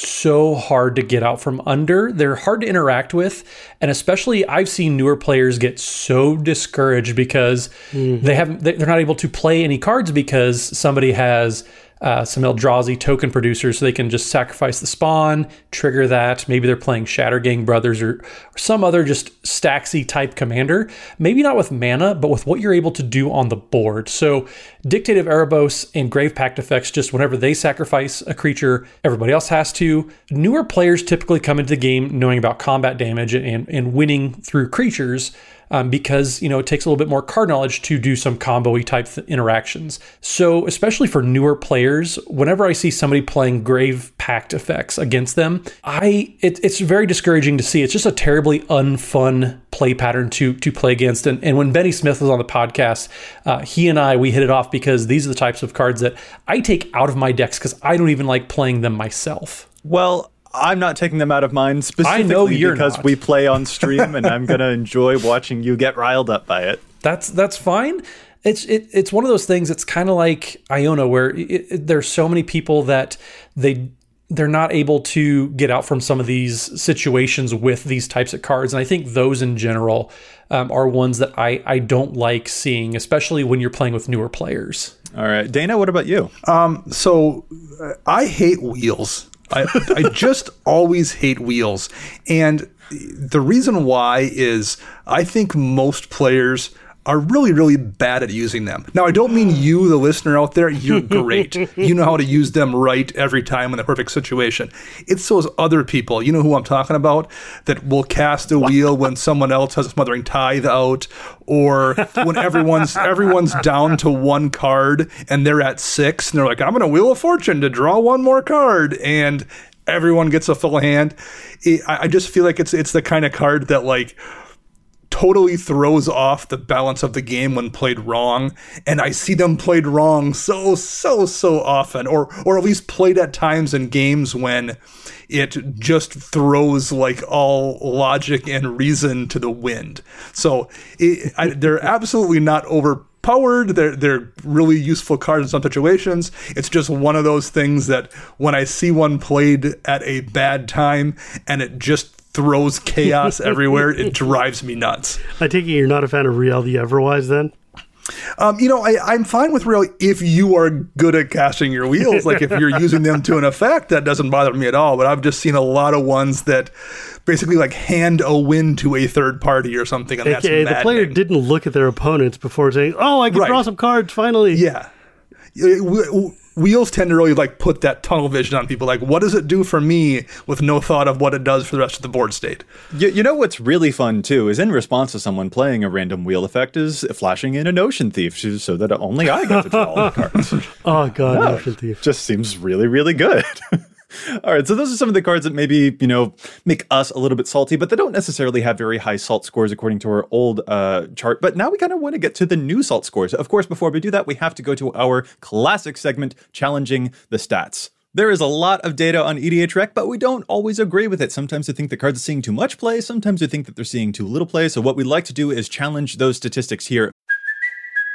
so hard to get out from under. They're hard to interact with, and especially I've seen newer players get so discouraged because mm-hmm. they haven't they're not able to play any cards because somebody has uh, some Eldrazi token producers, so they can just sacrifice the spawn, trigger that. Maybe they're playing Shattergang Brothers or, or some other just staxy type commander. Maybe not with mana, but with what you're able to do on the board. So, Dictate of Erebos and Grave Pact effects, just whenever they sacrifice a creature, everybody else has to. Newer players typically come into the game knowing about combat damage and, and winning through creatures um, because you know it takes a little bit more card knowledge to do some combo-y type th- interactions. So especially for newer players, whenever I see somebody playing Grave Pact effects against them, I it, it's very discouraging to see. It's just a terribly unfun play pattern to to play against. And and when Benny Smith was on the podcast, uh, he and I we hit it off because these are the types of cards that I take out of my decks because I don't even like playing them myself. Well, I'm not taking them out of mind specifically know you're because not. we play on stream and I'm going to enjoy watching you get riled up by it. that's that's fine. It's it, it's one of those things. It's kind of like Iona, where it, it, there's so many people that they they're not able to get out from some of these situations with these types of cards, and I think those in general um, are ones that I I don't like seeing, especially when you're playing with newer players. All right. Dana, what about you? Um, So uh, I hate wheels. I, I just always hate wheels. And the reason why is I think most players are really, really bad at using them. Now, I don't mean you, the listener out there. You're great. you know how to use them right every time in the perfect situation. It's those other people, you know who I'm talking about, that will cast a wheel when someone else has a smothering tithe out, or when everyone's everyone's down to one card and they're at six, and they're like, I'm going to wheel of fortune to draw one more card, and everyone gets a full hand. It, I I just feel like it's it's the kind of card that like totally throws off the balance of the game when played wrong and i see them played wrong so so so often or or at least played at times in games when it just throws like all logic and reason to the wind. So it, I, they're absolutely not overpowered. They're they're really useful cards in some situations. It's just one of those things that when i see one played at a bad time and it just throws chaos everywhere. It drives me nuts. I take it you're not a fan of Rielle the Everwise then? Um, you know, I, I'm fine with Rielle if you are good at casting your wheels. Like if you're using them to an effect, that doesn't bother me at all. But I've just seen a lot of ones that basically like hand a win to a third party or something, and that's AKA the player didn't look at their opponents before saying, "Oh, I can Right. draw some cards finally." Yeah. Wheels tend to really like put that tunnel vision on people. Like, what does it do for me with no thought of what it does for the rest of the board state? You, you know what's really fun too is in response to someone playing a random wheel effect is flashing in a Notion Thief so- so that only I get to draw all the cards. Oh god, Notion Thief. Just seems really, really good. All right, so those are some of the cards that maybe you know make us a little bit salty, but they don't necessarily have very high salt scores according to our old uh, chart. But now we kind of want to get to the new salt scores. Of course, before we do that, we have to go to our classic segment, challenging the stats. There is a lot of data on EDHREC, but we don't always agree with it. Sometimes we think the cards are seeing too much play, sometimes we think that they're seeing too little play. So what we'd like to do is challenge those statistics here.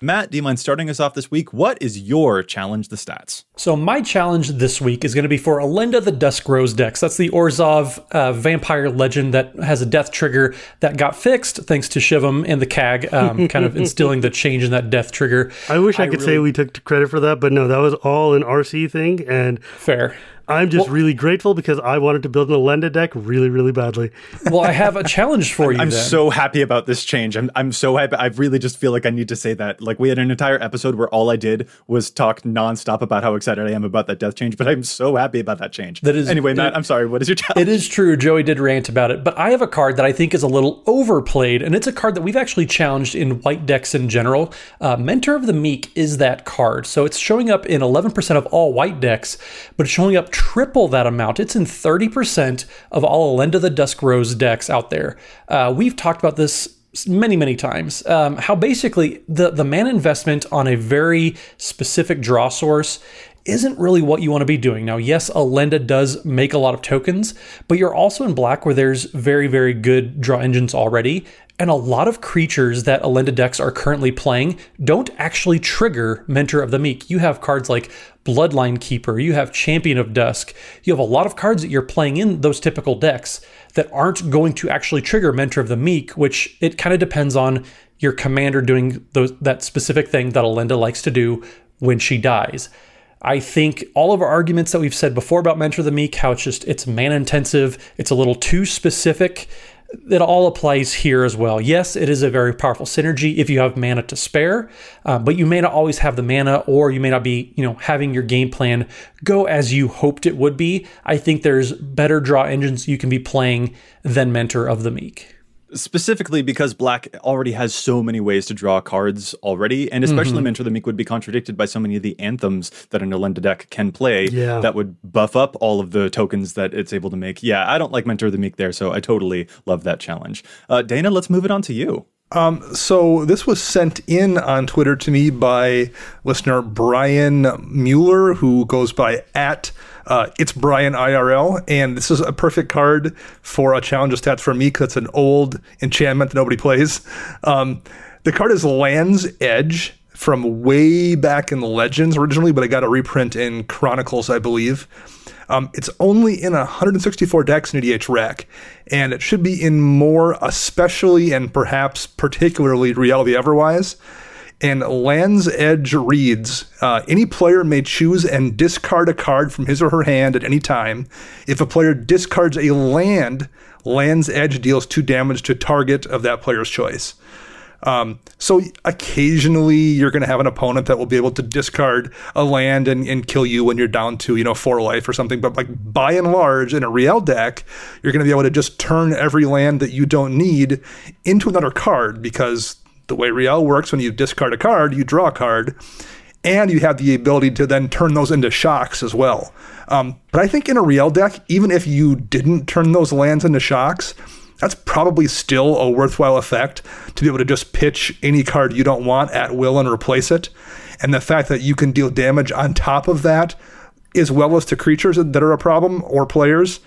Matt, do you mind starting us off this week? What is your challenge the stats? So my challenge this week is going to be for Elenda the Dusk Rose decks. That's the Orzhov uh, vampire legend that has a death trigger that got fixed thanks to Shivam and the CAG, um, kind of instilling the change in that death trigger. I wish I, I could really... say we took credit for that, but no, that was all an RC thing. And fair. I'm just well, really grateful because I wanted to build an Elenda deck really, really badly. well, I have a challenge for you. I'm then. so happy about this change. I'm, I'm so happy. I really just feel like I need to say that. Like we had an entire episode where all I did was talk nonstop about how excited I am about that death change, but I'm so happy about that change. That is anyway, Matt. It, I'm sorry. What is your challenge? It is true. Joey did rant about it, but I have a card that I think is a little overplayed, and it's a card that we've actually challenged in white decks in general. Uh, Mentor of the Meek is that card, so it's showing up in 11% of all white decks, but it's showing up triple that amount. It's in 30% of all Elenda the Dusk Rose decks out there. Uh, we've talked about this many many times um, how basically the the mana investment on a very specific draw source isn't really what you want to be doing. Now, yes, Elenda does make a lot of tokens, but you're also in black where there's very, very good draw engines already. And a lot of creatures that Elenda decks are currently playing don't actually trigger Mentor of the Meek. You have cards like Bloodline Keeper, you have Champion of Dusk, you have a lot of cards that you're playing in those typical decks that aren't going to actually trigger Mentor of the Meek, which it kind of depends on your commander doing those, that specific thing that Elenda likes to do when she dies. I think all of our arguments that we've said before about Mentor of the Meek, how it's just it's man intensive, it's a little too specific it all applies here as well. Yes, it is a very powerful synergy if you have mana to spare, uh, but you may not always have the mana, or you may not be, you know, having your game plan go as you hoped it would be. I think there's better draw engines you can be playing than Mentor of the Meek specifically because black already has so many ways to draw cards already and especially mm-hmm. mentor the meek would be contradicted by so many of the anthems that an Elenda deck can play yeah. that would buff up all of the tokens that it's able to make yeah i don't like mentor the meek there so i totally love that challenge uh, dana let's move it on to you um, so this was sent in on Twitter to me by listener Brian Mueller, who goes by at uh, it's Brian IRL, and this is a perfect card for a challenge of stats for me because it's an old enchantment that nobody plays. Um, the card is Land's Edge from way back in the Legends originally, but I got a reprint in Chronicles, I believe. Um, it's only in 164 decks in EDHREC, and it should be in more, especially and perhaps particularly Rielle the Everwise. And Land's Edge reads uh, Any player may choose and discard a card from his or her hand at any time. If a player discards a land, Land's Edge deals two damage to target of that player's choice. Um, so occasionally you're going to have an opponent that will be able to discard a land and, and kill you when you're down to, you know, four life or something. But like by and large, in a Rielle deck, you're going to be able to just turn every land that you don't need into another card because the way Rielle works, when you discard a card, you draw a card, and you have the ability to then turn those into shocks as well. Um, but I think in a Rielle deck, even if you didn't turn those lands into shocks, that's probably still a worthwhile effect to be able to just pitch any card you don't want at will and replace it. And the fact that you can deal damage on top of that, as well as to creatures that are a problem or players,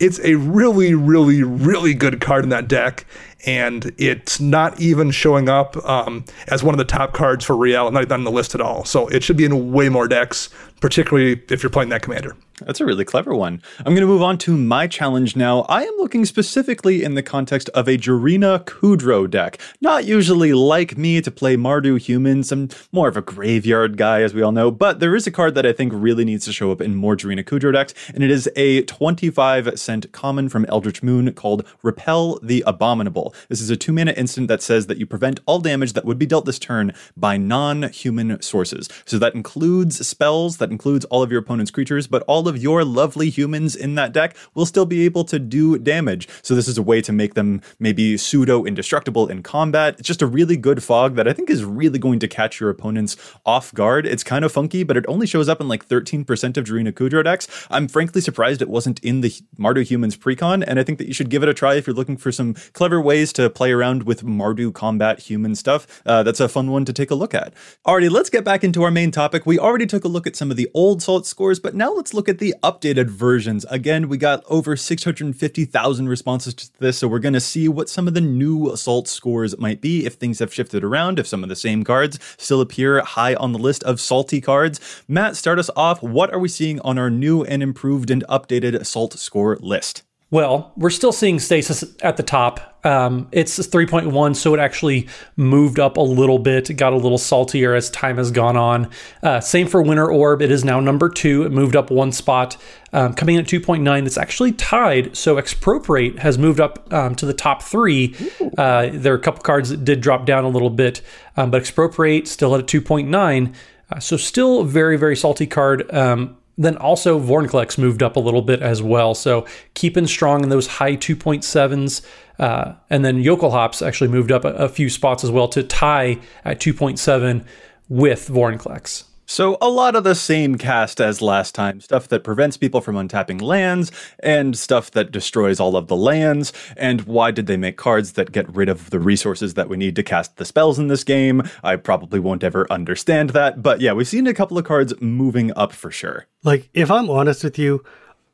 it's a really, really, really good card in that deck and it's not even showing up um, as one of the top cards for Rielle, not even on the list at all. So it should be in way more decks, particularly if you're playing that commander. That's a really clever one. I'm going to move on to my challenge now. I am looking specifically in the context of a Jirina Kudro deck. Not usually like me to play Mardu humans. I'm more of a graveyard guy, as we all know, but there is a card that I think really needs to show up in more Jirina Kudro decks, and it is a 25 cent common from Eldritch Moon called Repel the Abominable. This is a two mana instant that says that you prevent all damage that would be dealt this turn by non human sources. So that includes spells, that includes all of your opponent's creatures, but all of your lovely humans in that deck will still be able to do damage. So this is a way to make them maybe pseudo indestructible in combat. It's just a really good fog that I think is really going to catch your opponents off guard. It's kind of funky, but it only shows up in like 13% of Jirina Kudro decks. I'm frankly surprised it wasn't in the Mardu Humans precon, and I think that you should give it a try if you're looking for some clever ways ways to play around with Mardu combat human stuff. Uh, that's a fun one to take a look at. Alrighty, let's get back into our main topic. We already took a look at some of the old Salt scores, but now let's look at the updated versions. Again, we got over 650,000 responses to this, so we're going to see what some of the new salt scores might be, if things have shifted around, if some of the same cards still appear high on the list of salty cards. Matt, start us off. What are we seeing on our new and improved and updated salt score list? Well, we're still seeing stasis at the top. Um, it's 3.1, so it actually moved up a little bit. It got a little saltier as time has gone on. Uh, same for Winter Orb. It is now number two. It moved up one spot. Um, coming in at 2.9, it's actually tied. So Expropriate has moved up um, to the top three. Uh, there are a couple cards that did drop down a little bit, um, but Expropriate still at a 2.9. Uh, so still a very, very salty card. Um, then also Vorinclex moved up a little bit as well. So keeping strong in those high 2.7s. Uh, and then Jokulhaups actually moved up a, a, few spots as well to tie at 2.7 with Vorinclex. So, a lot of the same cast as last time stuff that prevents people from untapping lands, and stuff that destroys all of the lands. And why did they make cards that get rid of the resources that we need to cast the spells in this game? I probably won't ever understand that, but yeah, we've seen a couple of cards moving up for sure. Like, if I'm honest with you,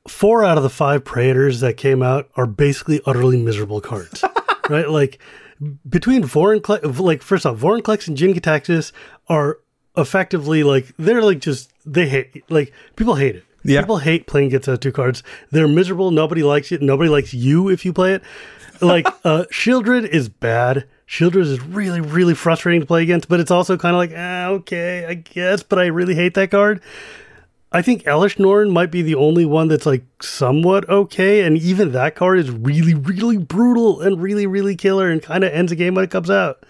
four out of the five Praetors that came out are basically utterly miserable cards, right? Like, between Vorinclex, like, first off, Vorinclex and Jin-Gitaxias are effectively like they're like just they hate like people hate it. Yeah. People hate playing those two cards. They're miserable. Nobody likes it. Nobody likes you if you play it. Like uh Sheoldred is bad. Sheoldred is really, really frustrating to play against, but it's also kind of like, ah, okay, I guess, but I really hate that card. I think Elesh Norn might be the only one that's like somewhat okay, and even that card is really, really brutal and really, really killer and kind of ends the game when it comes out.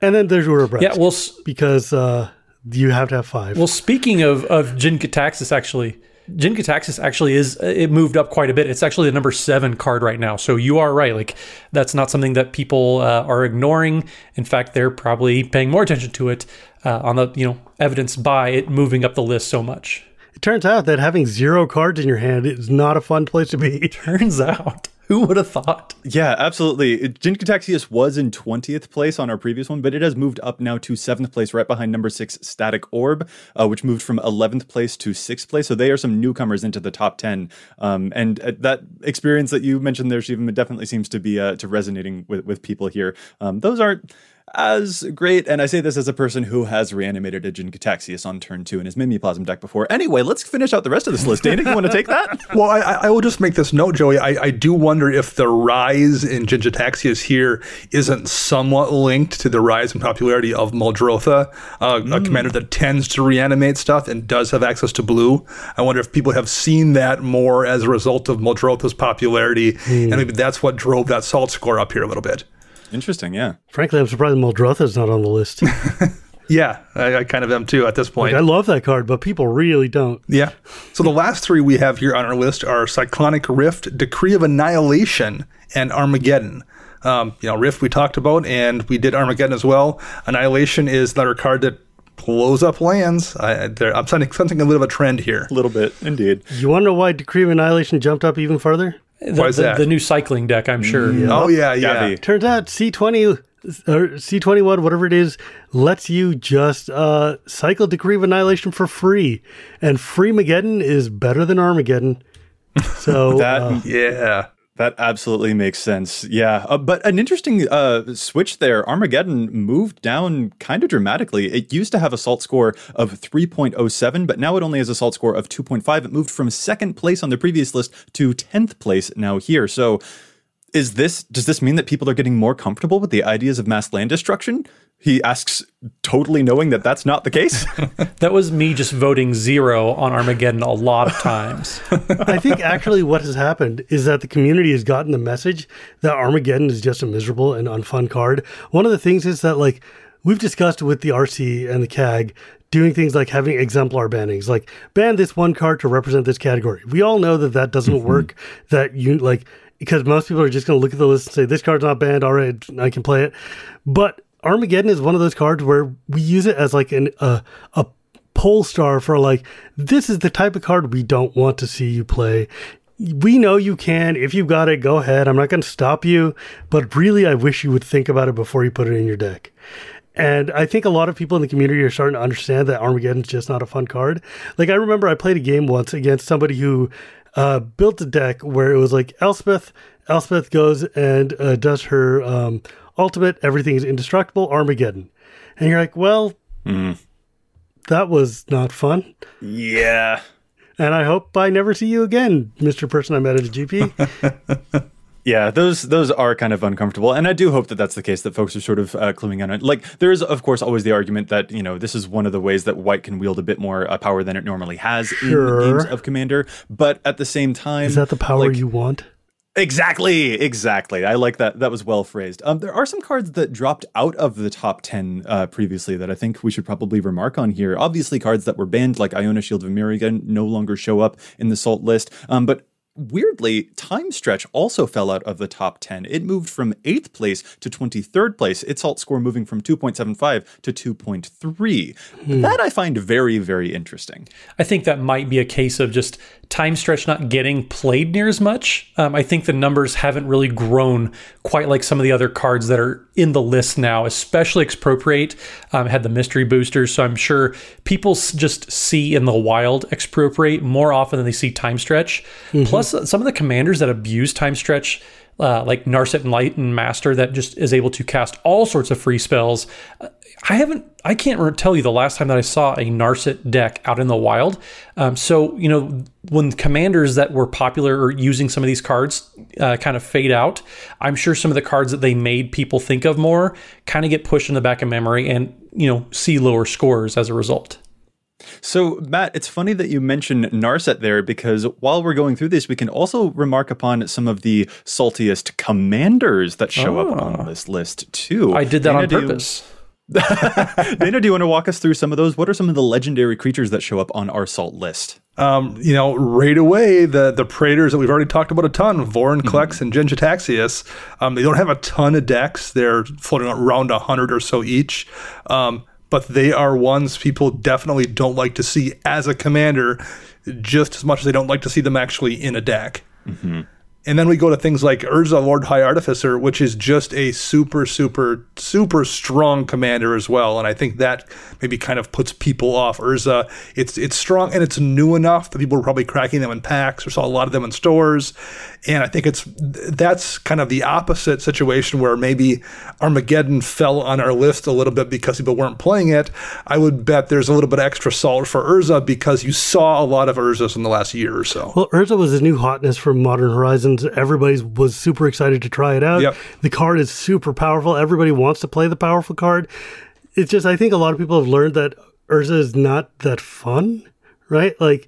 And then there's Ura Yeah, well, because uh, you have to have five. Well, speaking of of Jin-Gitaxias, actually, Jin-Gitaxias actually is it moved up quite a bit. It's actually the number seven card right now. So you are right. Like that's not something that people uh, are ignoring. In fact, they're probably paying more attention to it uh, on the you know evidence by it moving up the list so much. It turns out that having zero cards in your hand is not a fun place to be. It turns out. Who would have thought? Yeah, absolutely. Jin-Gitaxias was in 20th place on our previous one, but it has moved up now to 7th place, right behind number 6 Static Orb, uh, which moved from 11th place to 6th place. So they are some newcomers into the top 10. Um, and uh, that experience that you mentioned there, Shivam, definitely seems to be uh, to resonating with, with people here. Um, those aren't as great. And I say this as a person who has reanimated a Jin-Gitaxias on turn two in his Mimeoplasm deck before. Anyway, let's finish out the rest of this list. Dana, you want to take that? well, I, I, will just make this note, Joey. I, I do wonder if the rise in Jin-Gitaxias here isn't somewhat linked to the rise in popularity of Muldrotha, uh, mm. a commander that tends to reanimate stuff and does have access to blue. I wonder if people have seen that more as a result of Muldrotha's popularity, mm. and maybe that's what drove that salt score up here a little bit. Interesting, yeah. Frankly, I'm surprised Muldrotha is not on the list. yeah, I, I, kind of am too at this point. Like, I love that card, but people really don't. Yeah. So the last three we have here on our list are Cyclonic Rift, Decree of Annihilation, and Armageddon. Um, you know, Rift we talked about, and we did Armageddon as well. Annihilation is another card that blows up lands. I, am sensing a bit of a trend here. A little bit, indeed. You want to know why Decree of Annihilation jumped up even further? The, Why is the, that? the new cycling deck, I'm sure. Yeah. Oh yeah, yeah. Turns out C20 or C21, whatever it is, lets you just uh, cycle Decree of Annihilation for free, and Freemageddon is better than Armageddon. So that uh, yeah, that absolutely makes sense. Yeah. Uh, but an interesting uh, switch there. Armageddon moved down kind of dramatically. It used to have a salt score of 3.07, but now it only has a salt score of 2.5. It moved from second place on the previous list to 10th place now here. So is this does this mean that people are getting more comfortable with the ideas of mass land destruction? He asks, totally knowing that that's not the case. that was me just voting zero on Armageddon a lot of times. I think actually what has happened is that the community has gotten the message that Armageddon is just a miserable and unfun card. One of the things is that like we've discussed with the RC and the CAG doing things like having exemplar bannings, like ban this one card to represent this category. We all know that that doesn't mm-hmm. work. That you like because most people are just going to look at the list and say this card's not banned. All right, I can play it. But Armageddon is one of those cards where we use it as like an uh, a pole star for like this is the type of card we don't want to see you play. We know you can. If you've got it, go ahead. I'm not going to stop you. But really, I wish you would think about it before you put it in your deck. And I think a lot of people in the community are starting to understand that Armageddon's just not a fun card. Like I remember I played a game once against somebody who uh, built a deck where it was like Elspeth. Elspeth goes and uh, does her um, ultimate. Everything is indestructible. Armageddon, and you're like, well, that was not fun. Yeah. And I hope I never see you again, Mister Person I met at a GP. Yeah, those those are kind of uncomfortable, and I do hope that that's the case. That folks are sort of uh, cluing on it. Like there is, of course, always the argument that you know this is one of the ways that White can wield a bit more uh, power than it normally has Sure. in games of Commander. But at the same time, is that the power like- you want? Exactly, exactly. I like that. That was well phrased. Um, there are some cards that dropped out of the top 10 uh, previously that I think we should probably remark on here. Obviously, cards that were banned, like Iona Shield of Emeria, no longer show up in the Salt list. Um, but weirdly, Time Stretch also fell out of the top 10. It moved from 8th place to 23rd place, its alt score moving from 2.75 to 2.3. That I find very, very interesting. I think that might be a case of just time stretch not getting played near as much. Um, I think the numbers haven't really grown quite like some of the other cards that are in the list now, especially Expropriate um, had the mystery boosters. So I'm sure people just see in the wild Expropriate more often than they see time stretch. Plus, uh, some of the commanders that abuse time stretch. Uh, like Narset Enlightened Master that just is able to cast all sorts of free spells. Uh, I haven't, I can't tell you the last time that I saw a Narset deck out in the wild. Um, so, you know, when commanders that were popular or using some of these cards uh, kind of fade out, I'm sure some of the cards that they made people think of more kind of get pushed in the back of memory and, you know, see lower scores as a result. So, Matt, it's funny that you mentioned Narset there because while we're going through this, we can also remark upon some of the saltiest commanders that show up on this list, too. I did that Dana, on do you- purpose. Dana, do you want to walk us through some of those? What are some of the legendary creatures that show up on our salt list? Um, you know, right away, the the Praetors that we've already talked about a ton, Vorinclex, and Jin-Gitaxias, um, they don't have a ton of decks. They're floating around 100 or so each. Um, but they are ones people definitely don't like to see as a commander, just as much as they don't like to see them actually in a deck. Mm-hmm. And then we go to things like Urza, Lord High Artificer, which is just a super, super, super strong commander as well. And I think that maybe kind of puts people off. Urza, it's it's strong and it's new enough that people are probably cracking them in packs or saw a lot of them in stores. And I think it's that's kind of the opposite situation where maybe Armageddon fell on our list a little bit because people weren't playing it. I would bet there's a little bit of extra salt for Urza because you saw a lot of Urzas in the last year or so. Well, Urza was a new hotness for Modern Horizons. Everybody was super excited to try it out. Yep. The card is super powerful. Everybody wants to play the powerful card. It's just, I think a lot of people have learned that Urza is not that fun, right? Like,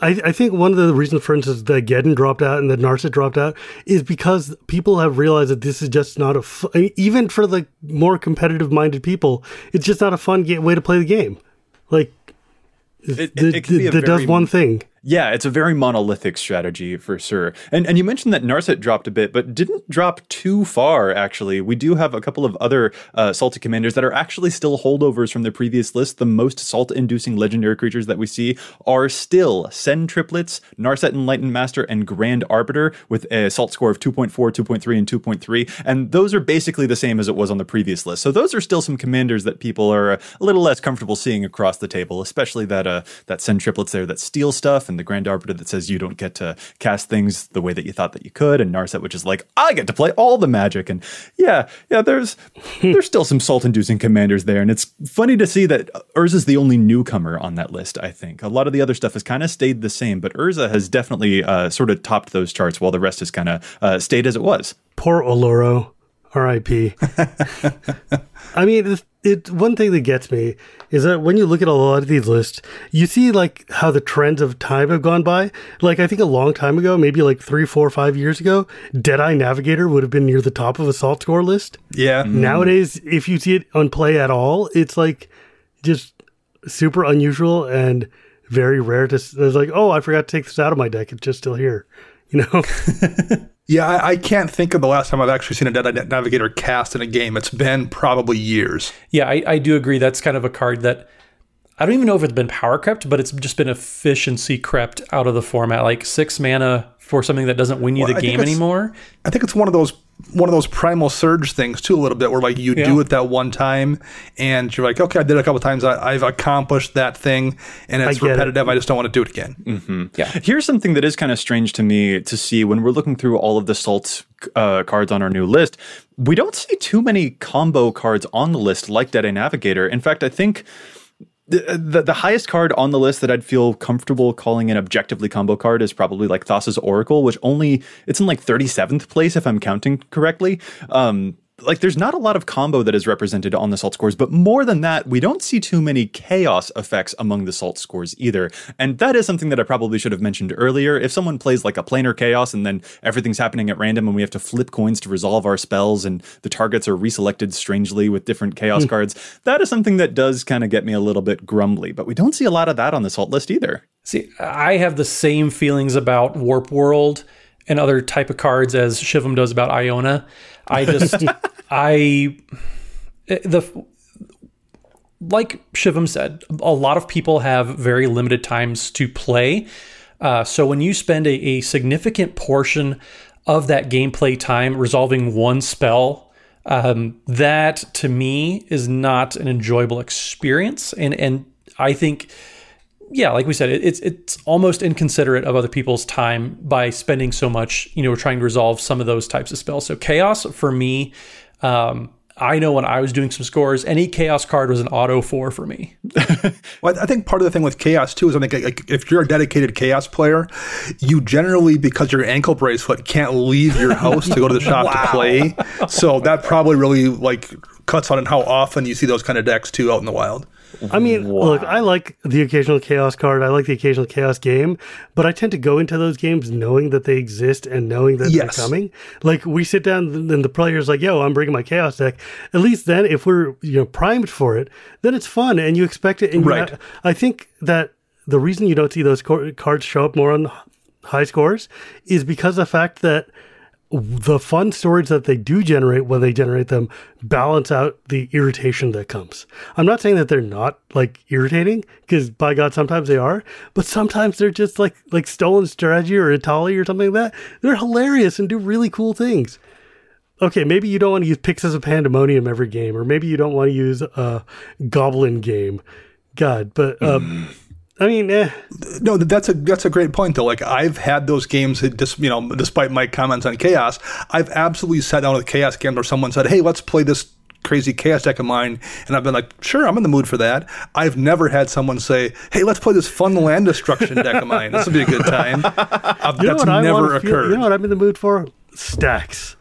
I, I think one of the reasons, for instance, that Geddon dropped out and that Narset dropped out is because people have realized that this is just not a, fu- mean, even for the more competitive minded people, it's just not a fun ga- way to play the game. Like, It, it can be a that does one thing. Yeah, it's a very monolithic strategy for sure. And and you mentioned that Narset dropped a bit, but didn't drop too far, actually. We do have a couple of other uh, salty commanders that are actually still holdovers from the previous list. The most salt inducing legendary creatures that we see are still Sen triplets, Narset Enlightened Master, and Grand Arbiter with a salt score of 2.4, 2.3, and 2.3. And those are basically the same as it was on the previous list. So those are still some commanders that people are a little less comfortable seeing across the table, especially that uh, that Sen triplets there that steal stuff and the Grand Arbiter that says you don't get to cast things the way that you thought that you could, and Narset, which is like, I get to play all the magic. And yeah, yeah, there's there's still some salt inducing commanders there. And it's funny to see that Urza's the only newcomer on that list, I think. A lot of the other stuff has kind of stayed the same, but Urza has definitely uh, sort of topped those charts while the rest has kind of uh, stayed as it was. Poor Oloro, R.I.P. I mean, it, it. One thing that gets me is that when you look at a lot of these lists, you see like how the trends of time have gone by. Like I think a long time ago, maybe like three, four, five years ago, Deadeye Navigator would have been near the top of a salt score list. Yeah. Mm. Nowadays, if you see it on play at all, it's like just super unusual and very rare to. s- It's like, oh, I forgot to take this out of my deck. It's just still here. You know. Yeah, I, I can't think of the last time I've actually seen a Dead Navigator cast in a game. It's been probably years. Yeah, I, I do agree. That's kind of a card that I don't even know if it's been power crept, but it's just been efficiency crept out of the format. Like six mana for something that doesn't win you Well, the game anymore. I think it's one of those one of those primal surge things too, a little bit, where like you Yeah. do it that one time, and you're like, okay, I did it a couple times, I, I've accomplished that thing, and it's get it. repetitive. I just don't want to do it again. Yeah, here's something that is kind of strange to me to see when we're looking through all of the salt uh, cards on our new list. We don't see too many combo cards on the list like Dead Eye Navigator. In fact, I think the, the the highest card on the list that I'd feel comfortable calling an objectively combo card is probably like Thassa's Oracle, which only it's in like 37th place if I'm counting correctly. Um, like there's not a lot of combo that is represented on the salt scores, but more than that, we don't see too many chaos effects among the salt scores either. And that is something that I probably should have mentioned earlier. If someone plays like a planar chaos and then everything's happening at random and we have to flip coins to resolve our spells and the targets are reselected strangely with different chaos hmm. cards, that is something that does kind of get me a little bit grumbly. But we don't see a lot of that on the salt list either. See, I have the same feelings about Warp World and other type of cards as Shivam does about Iona. I just, I, the, like Shivam said, a lot of people have very limited times to play. Uh, so when you spend a, a significant portion of that gameplay time resolving one spell, um, that to me is not an enjoyable experience. And and I think yeah, like we said, it, it's it's almost inconsiderate of other people's time by spending so much, you know, trying to resolve some of those types of spells. So chaos for me, um, I know when I was doing some scores, any chaos card was an auto four for me. Well, I think part of the thing with chaos too is I think like, if you're a dedicated chaos player, you generally because your ankle bracelet can't leave your house to go to the shop to play. So that probably really like cuts on how often you see those kind of decks too out in the wild. I mean, look, I like the occasional chaos card. I like the occasional chaos game, but I tend to go into those games knowing that they exist and knowing that Yes. they're coming. Like we sit down and the player's like, "Yo, I'm bringing my chaos deck." At least then, if we're you know primed for it, then it's fun and you expect it. And Right. ha- I think that the reason you don't see those cards show up more on high scores is because of the fact that the fun stories that they do generate when they generate them balance out the irritation that comes. I'm not saying that they're not like irritating because by God, sometimes they are, but sometimes they're just like like stolen strategy or Itali or something like that. They're hilarious and do really cool things. Okay, maybe you don't want to use Pixels of Pandemonium every game, or maybe you don't want to use a Goblin game. God, but um, I mean, eh, No, that's a that's a great point though. Like I've had those games that just you know, despite my comments on chaos, I've absolutely sat down with chaos games where someone said, "Hey, let's play this." Crazy chaos deck of mine, and I've been like, sure, I'm in the mood for that. I've never had someone say, "Hey, let's play this fun land destruction deck of mine. This will be a good time." That's never to feel, occurred. You know what I'm in the mood for? Stacks.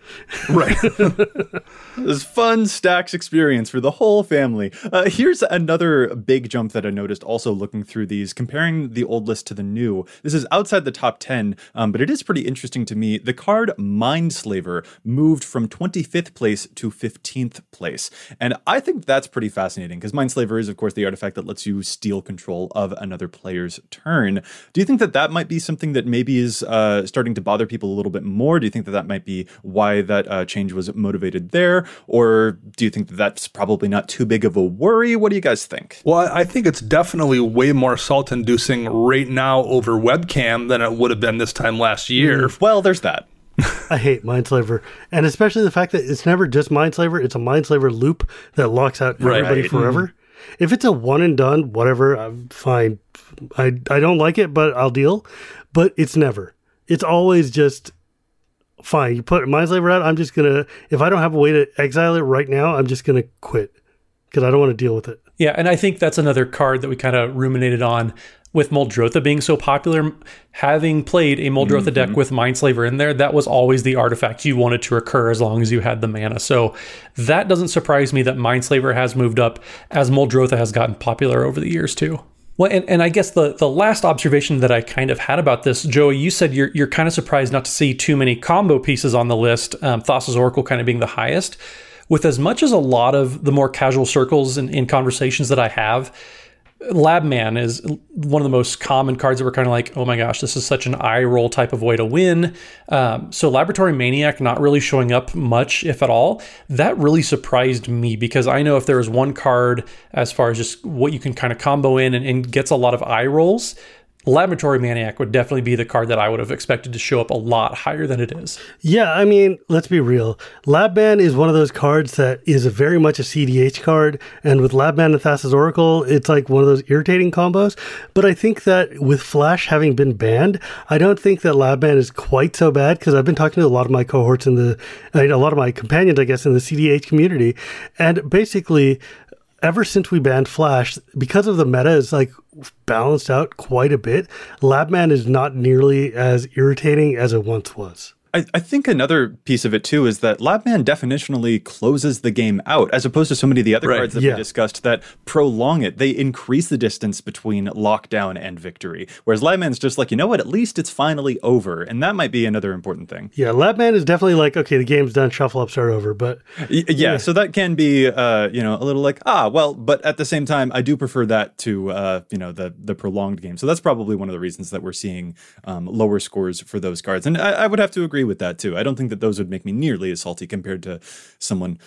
Right? This fun stacks experience for the whole family. Uh, here's another big jump that I noticed also looking through these, comparing the old list to the new. This is outside the top 10, um, but it is pretty interesting to me. The card Mindslaver moved from 25th place to 15th place. And I think that's pretty fascinating because Mindslaver is, of course, the artifact that lets you steal control of another player's turn. Do you think that that might be something that maybe is uh, starting to bother people a little bit more? Do you think that that might be why that uh, change was motivated there? Or do you think that that's probably not too big of a worry? What do you guys think? Well, I I think it's definitely way more salt inducing right now over webcam than it would have been this time last year. Well, there's that. I hate Mindslaver, and especially the fact that it's never just Mindslaver; it's a Mindslaver loop that locks out Right. everybody forever. If it's a one and done, whatever, I'm fine. I I don't like it, but I'll deal. But it's never. It's always just fine. You put Mindslaver out. I'm just gonna. If I don't have a way to exile it right now, I'm just gonna quit because I don't want to deal with it. Yeah, and I think that's another card that we kind of ruminated on with Muldrotha being so popular. Having played a Muldrotha mm-hmm. deck with Mindslaver in there, that was always the artifact you wanted to recur as long as you had the mana. So that doesn't surprise me that Mindslaver has moved up as Muldrotha has gotten popular over the years too. Well, and, and I guess the, the last observation that I kind of had about this, Joey, you said you're, you're kind of surprised not to see too many combo pieces on the list, um, Thassa's Oracle kind of being the highest. With as much as a lot of the more casual circles and in conversations that I have, Labman is one of the most common cards that we're kind of like, oh my gosh, this is such an eye roll type of way to win. Um, so Laboratory Maniac not really showing up much, if at all. That really surprised me because I know if there is one card as far as just what you can kind of combo in and, and gets a lot of eye rolls, Laboratory Maniac would definitely be the card that I would have expected to show up a lot higher than it is. Yeah, I mean, let's be real. Labman is one of those cards that is very much a CDH card, and with Labman and Thassa's Oracle, it's like one of those irritating combos. But I think that with Flash having been banned, I don't think that Labman is quite so bad because I've been talking to a lot of my cohorts in the, I mean, a lot of my companions, I guess, in the CDH community, and basically ever since we banned Flash, because of the meta is like balanced out quite a bit, Labman is not nearly as irritating as it once was. I, I, think another piece of it too is that Labman definitionally closes the game out, as opposed to so many of the other right, cards that yeah. we discussed that prolong it. They increase the distance between lockdown and victory. Whereas Labman's just like, you know what, at least it's finally over. And that might be another important thing. Yeah, Labman is definitely like, okay, the game's done, shuffle up, start over. But yeah, yeah. so that can be uh, you know, a little like, ah, well, but at the same time, I do prefer that to uh, you know, the the prolonged game. So that's probably one of the reasons that we're seeing um, lower scores for those cards. And I, I would have to agree with that too. I don't think that those would make me nearly as salty compared to someone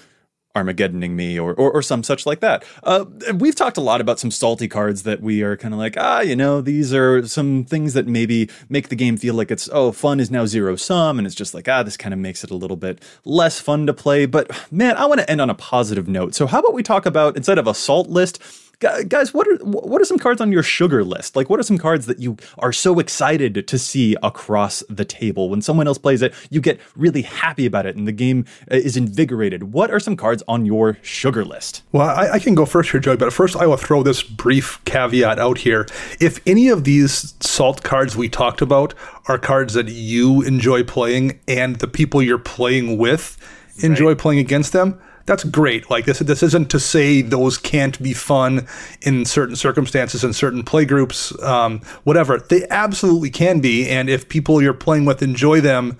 Armageddoning me or, or, or some such like that. Uh, we've talked a lot about some salty cards that we are kind of like, ah, you know, these are some things that maybe make the game feel like it's, oh, fun is now zero sum. And it's just like, ah, this kind of makes it a little bit less fun to play. But man, I want to end on a positive note. So how about we talk about, instead of a salt list, guys, what are what are some cards on your sugar list? Like, what are some cards that you are so excited to see across the table when someone else plays it? You get really happy about it, and the game uh, is invigorated. What are some cards on your sugar list? Well, I, I can go first here, Joey. But first, I will throw this brief caveat out here. If any of these salt cards we talked about are cards that you enjoy playing, and the people you're playing with enjoy right. playing against them that's great. Like this, this isn't to say those can't be fun in certain circumstances and certain play groups, um, whatever. They absolutely can be, and if people you're playing with enjoy them,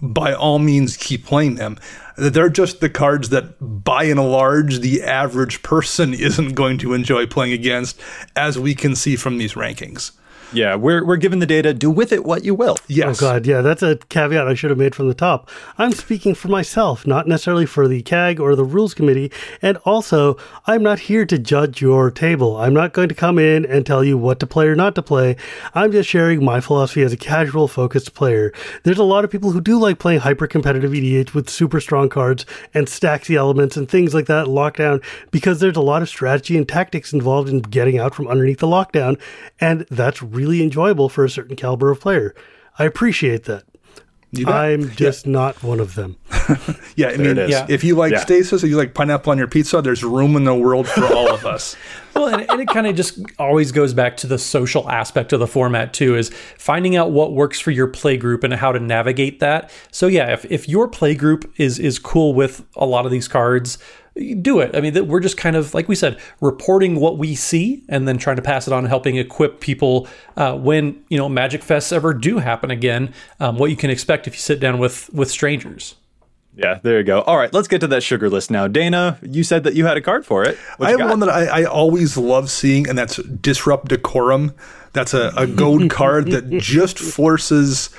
by all means keep playing them. They're just the cards that, by and large, the average person isn't going to enjoy playing against, as we can see from these rankings. Yeah, we're we're given the data. Do with it what you will. Yes. Oh God, yeah, that's a caveat I should have made from the top. I'm speaking for myself, not necessarily for the CAG or the Rules Committee. And also, I'm not here to judge your table. I'm not going to come in and tell you what to play or not to play. I'm just sharing my philosophy as a casual, focused player. There's a lot of people who do like playing hyper competitive EDH with super strong cards and staxy elements and things like that. Lockdown because there's a lot of strategy and tactics involved in getting out from underneath the lockdown, and that's really enjoyable for a certain caliber of player. I appreciate that. I'm just yeah. not one of them. yeah, I mean, yeah. if you like yeah. stasis or you like pineapple on your pizza, there's room in the world for all of us. well, and, and it kind of just always goes back to the social aspect of the format too, is finding out what works for your play group and how to navigate that. So yeah, if, if your play group is is cool with a lot of these cards, do it. I mean, we're just kind of, like we said, reporting what we see and then trying to pass it on helping equip people uh, when, you know, Magic Fests ever do happen again, um, what you can expect if you sit down with, with strangers. Yeah, there you go. All right, let's get to that sugar list now. Dana, you said that you had a card for it. What I have got? one that I, I, always love seeing, and that's Disrupt Decorum. That's a, a gold card that just forces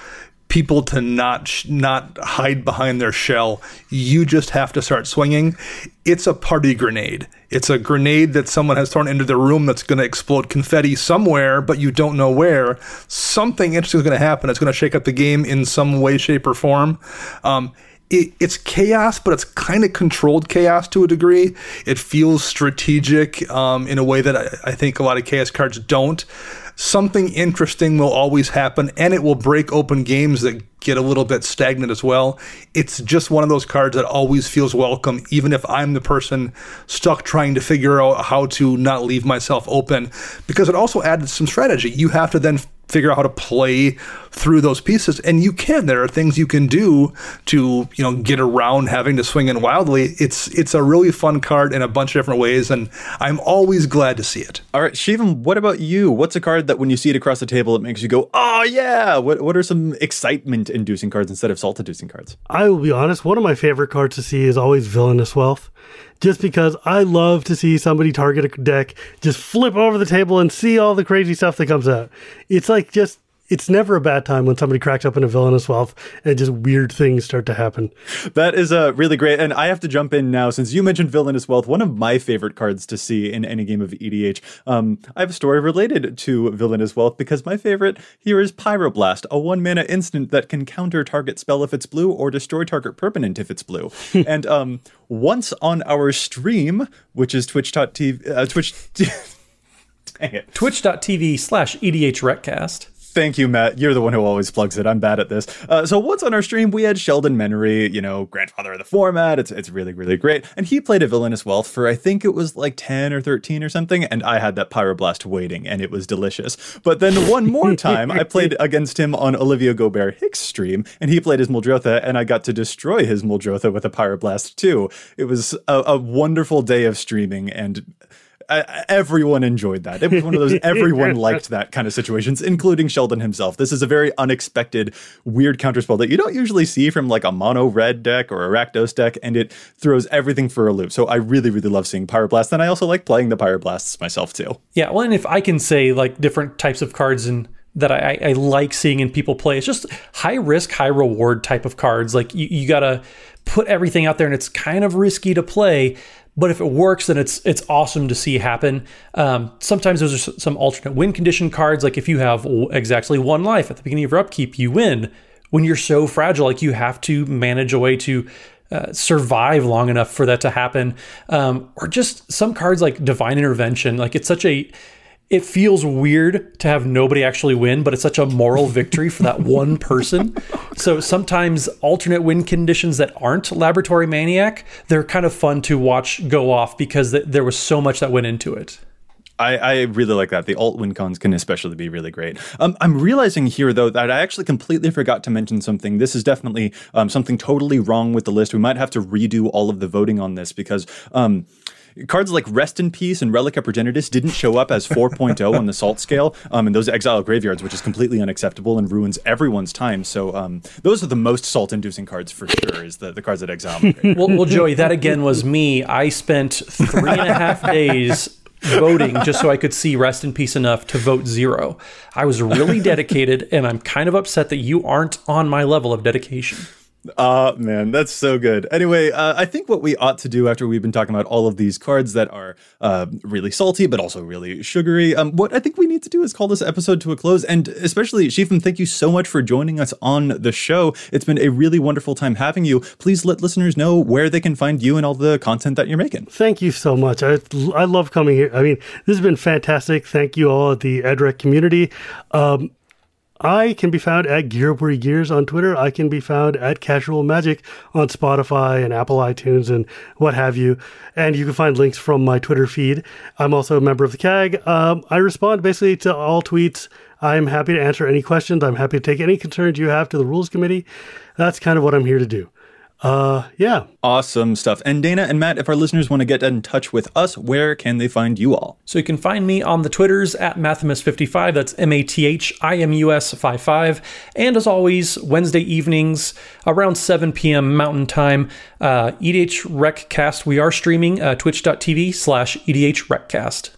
people to not not hide behind their shell. You just have to start swinging. It's a party grenade. It's a grenade that someone has thrown into the room that's going to explode confetti somewhere, but you don't know where. Something interesting is going to happen. It's going to shake up the game in some way, shape, or form. Um, it, it's chaos, but it's kind of controlled chaos to a degree. It feels strategic um, in a way that I, I think a lot of chaos cards don't something interesting will always happen and it will break open games that get a little bit stagnant as well. It's just one of those cards that always feels welcome, even if I'm the person stuck trying to figure out how to not leave myself open, because it also adds some strategy. You have to then figure out how to play through those pieces and you can. There are things you can do to you know get around having to swing in wildly. It's it's a really fun card in a bunch of different ways and i'm always glad to see it. All right shivam what about you? What's a card that when you see it across the table it makes you go oh yeah! What, what are some excitement inducing cards instead of salt inducing cards i will be honest one of my favorite cards to see is always villainous wealth just because I love to see somebody target a deck, just flip over the table and see all the crazy stuff that comes out. It's like just it's never a bad time when somebody cracks up in a villainous wealth and just weird things start to happen. That is a uh, really great, and I have to jump in now since you mentioned villainous wealth. One of my favorite cards to see in any game of EDH. Um, I have a story related to villainous wealth because my favorite here is Pyroblast, a one mana instant that can counter target spell if it's blue or destroy target permanent if it's blue. and um, once on our stream, which is twitch.tv, uh, twitch. Dang it. Twitch.tv slash EDHRECast. Thank you, Matt. You're the one who always plugs it. I'm bad at this. Uh, so once on our stream, we had Sheldon Menery, you know, grandfather of the format. It's it's really really great, and he played a villainous wealth for I think it was like ten or thirteen or something, and I had that pyroblast waiting, and it was delicious. But then one more time, I played against him on Olivia Gobert Hicks stream, and he played his Muldrotha, and I got to destroy his Muldrotha with a pyroblast too. It was a, a wonderful day of streaming, and everyone enjoyed that. It was one of those everyone liked that kind of situations, including Sheldon himself. This is a very unexpected, weird counterspell that you don't usually see from like a mono red deck or a Rakdos deck, and it throws everything for a loop. So I really, really love seeing Pyroblast, and I also like playing the Pyroblasts myself too. Yeah, well, and if I can say like different types of cards and that I, I, like seeing in people play. It's just high risk, high reward type of cards. Like you, you got to put everything out there, and it's kind of risky to play. But if it works, then it's it's awesome to see happen. Um, sometimes are some alternate win condition cards, like if you have exactly one life at the beginning of your upkeep, you win. When you're so fragile, like you have to manage a way to uh, survive long enough for that to happen. Um, or just some cards like Divine Intervention, like it's such a it feels weird to have nobody actually win, but it's such a moral victory for that one person. So sometimes alternate win conditions that aren't Laboratory Maniac, they're kind of fun to watch go off because th- there was so much that went into it. I, I, really like that. The alt win cons can especially be really great. Um, I'm realizing here though that I actually completely forgot to mention something. This is definitely um, something totally wrong with the list. We might have to redo all of the voting on this because um, cards like Rest in Peace and Relic Progenitus didn't show up as 4.0 on the salt scale, um, and those exile graveyards, which is completely unacceptable and ruins everyone's time. So um, those are the most salt-inducing cards for sure. Is the, the cards that exile. well, well, Joey, that again was me. I spent three and a half days voting just so I could see Rest in Peace enough to vote zero. I was really dedicated, and I'm kind of upset that you aren't on my level of dedication. Ah, uh, man, that's so good. Anyway, uh, I think what we ought to do after we've been talking about all of these cards that are uh, really salty but also really sugary, um, what I think we need to do is call this episode to a close. And especially, Shivam, thank you so much for joining us on the show. It's been a really wonderful time having you. Please let listeners know where they can find you and all the content that you're making. Thank you so much. I, I love coming here. I mean, this has been fantastic. Thank you all at the EDHREC community. Um, I can be found at Gearbury Gears on Twitter. I can be found at Casual Magic on Spotify and Apple iTunes and what have you. And you can find links from my Twitter feed. I'm also a member of the CAG. Um, I respond basically to all tweets. I'm happy to answer any questions. I'm happy to take any concerns you have to the Rules Committee. That's kind of what I'm here to do uh yeah. Awesome stuff. And dana and matt if our listeners want to get in touch with us where can they find you all? So you can find me on the twitters at mathimus55 that's m-a-t-h-i-m-u-s 55 and as always wednesday evenings around 7 p.m mountain time uh EDHRECast we are streaming uh, twitch.tv slash EDHRECast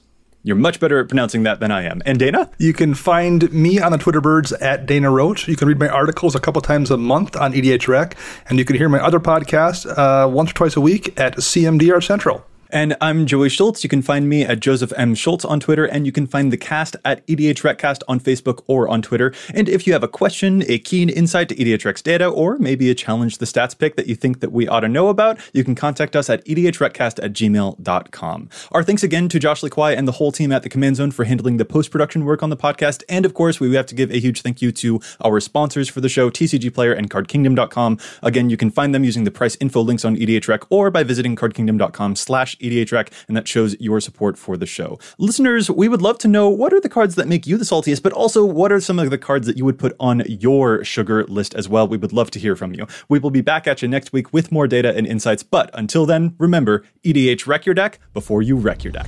you're much better at pronouncing that than I am. And Dana? You can find me on the Twitter birds at Dana Roach. You can read my articles a couple times a month on EDHREC, and you can hear my other podcast uh, once or twice a week at CMDR Central. And I'm Joey Schultz. You can find me at Joseph M. Schultz on Twitter, and you can find the cast at EDH EDHRECast on Facebook or on Twitter. And if you have a question, a keen insight to EDHREC's data, or maybe a challenge the stats pick that you think that we ought to know about, you can contact us at EDHRECast at gmail.com. Our thanks again to Josh Lee Kwai and the whole team at the Command Zone for handling the post-production work on the podcast. And of course, we have to give a huge thank you to our sponsors for the show, TCG Player and CardKingdom.com. Again, you can find them using the price info links on EDHREC or by visiting CardKingdom.com slash EDHREC, and that shows your support for the show. Listeners, we would love to know what are the cards that make you the saltiest, but also what are some of the cards that you would put on your sugar list as well. We would love to hear from you. We will be back at you next week with more data and insights, but until then, remember, EDH wreck your deck before you wreck your deck.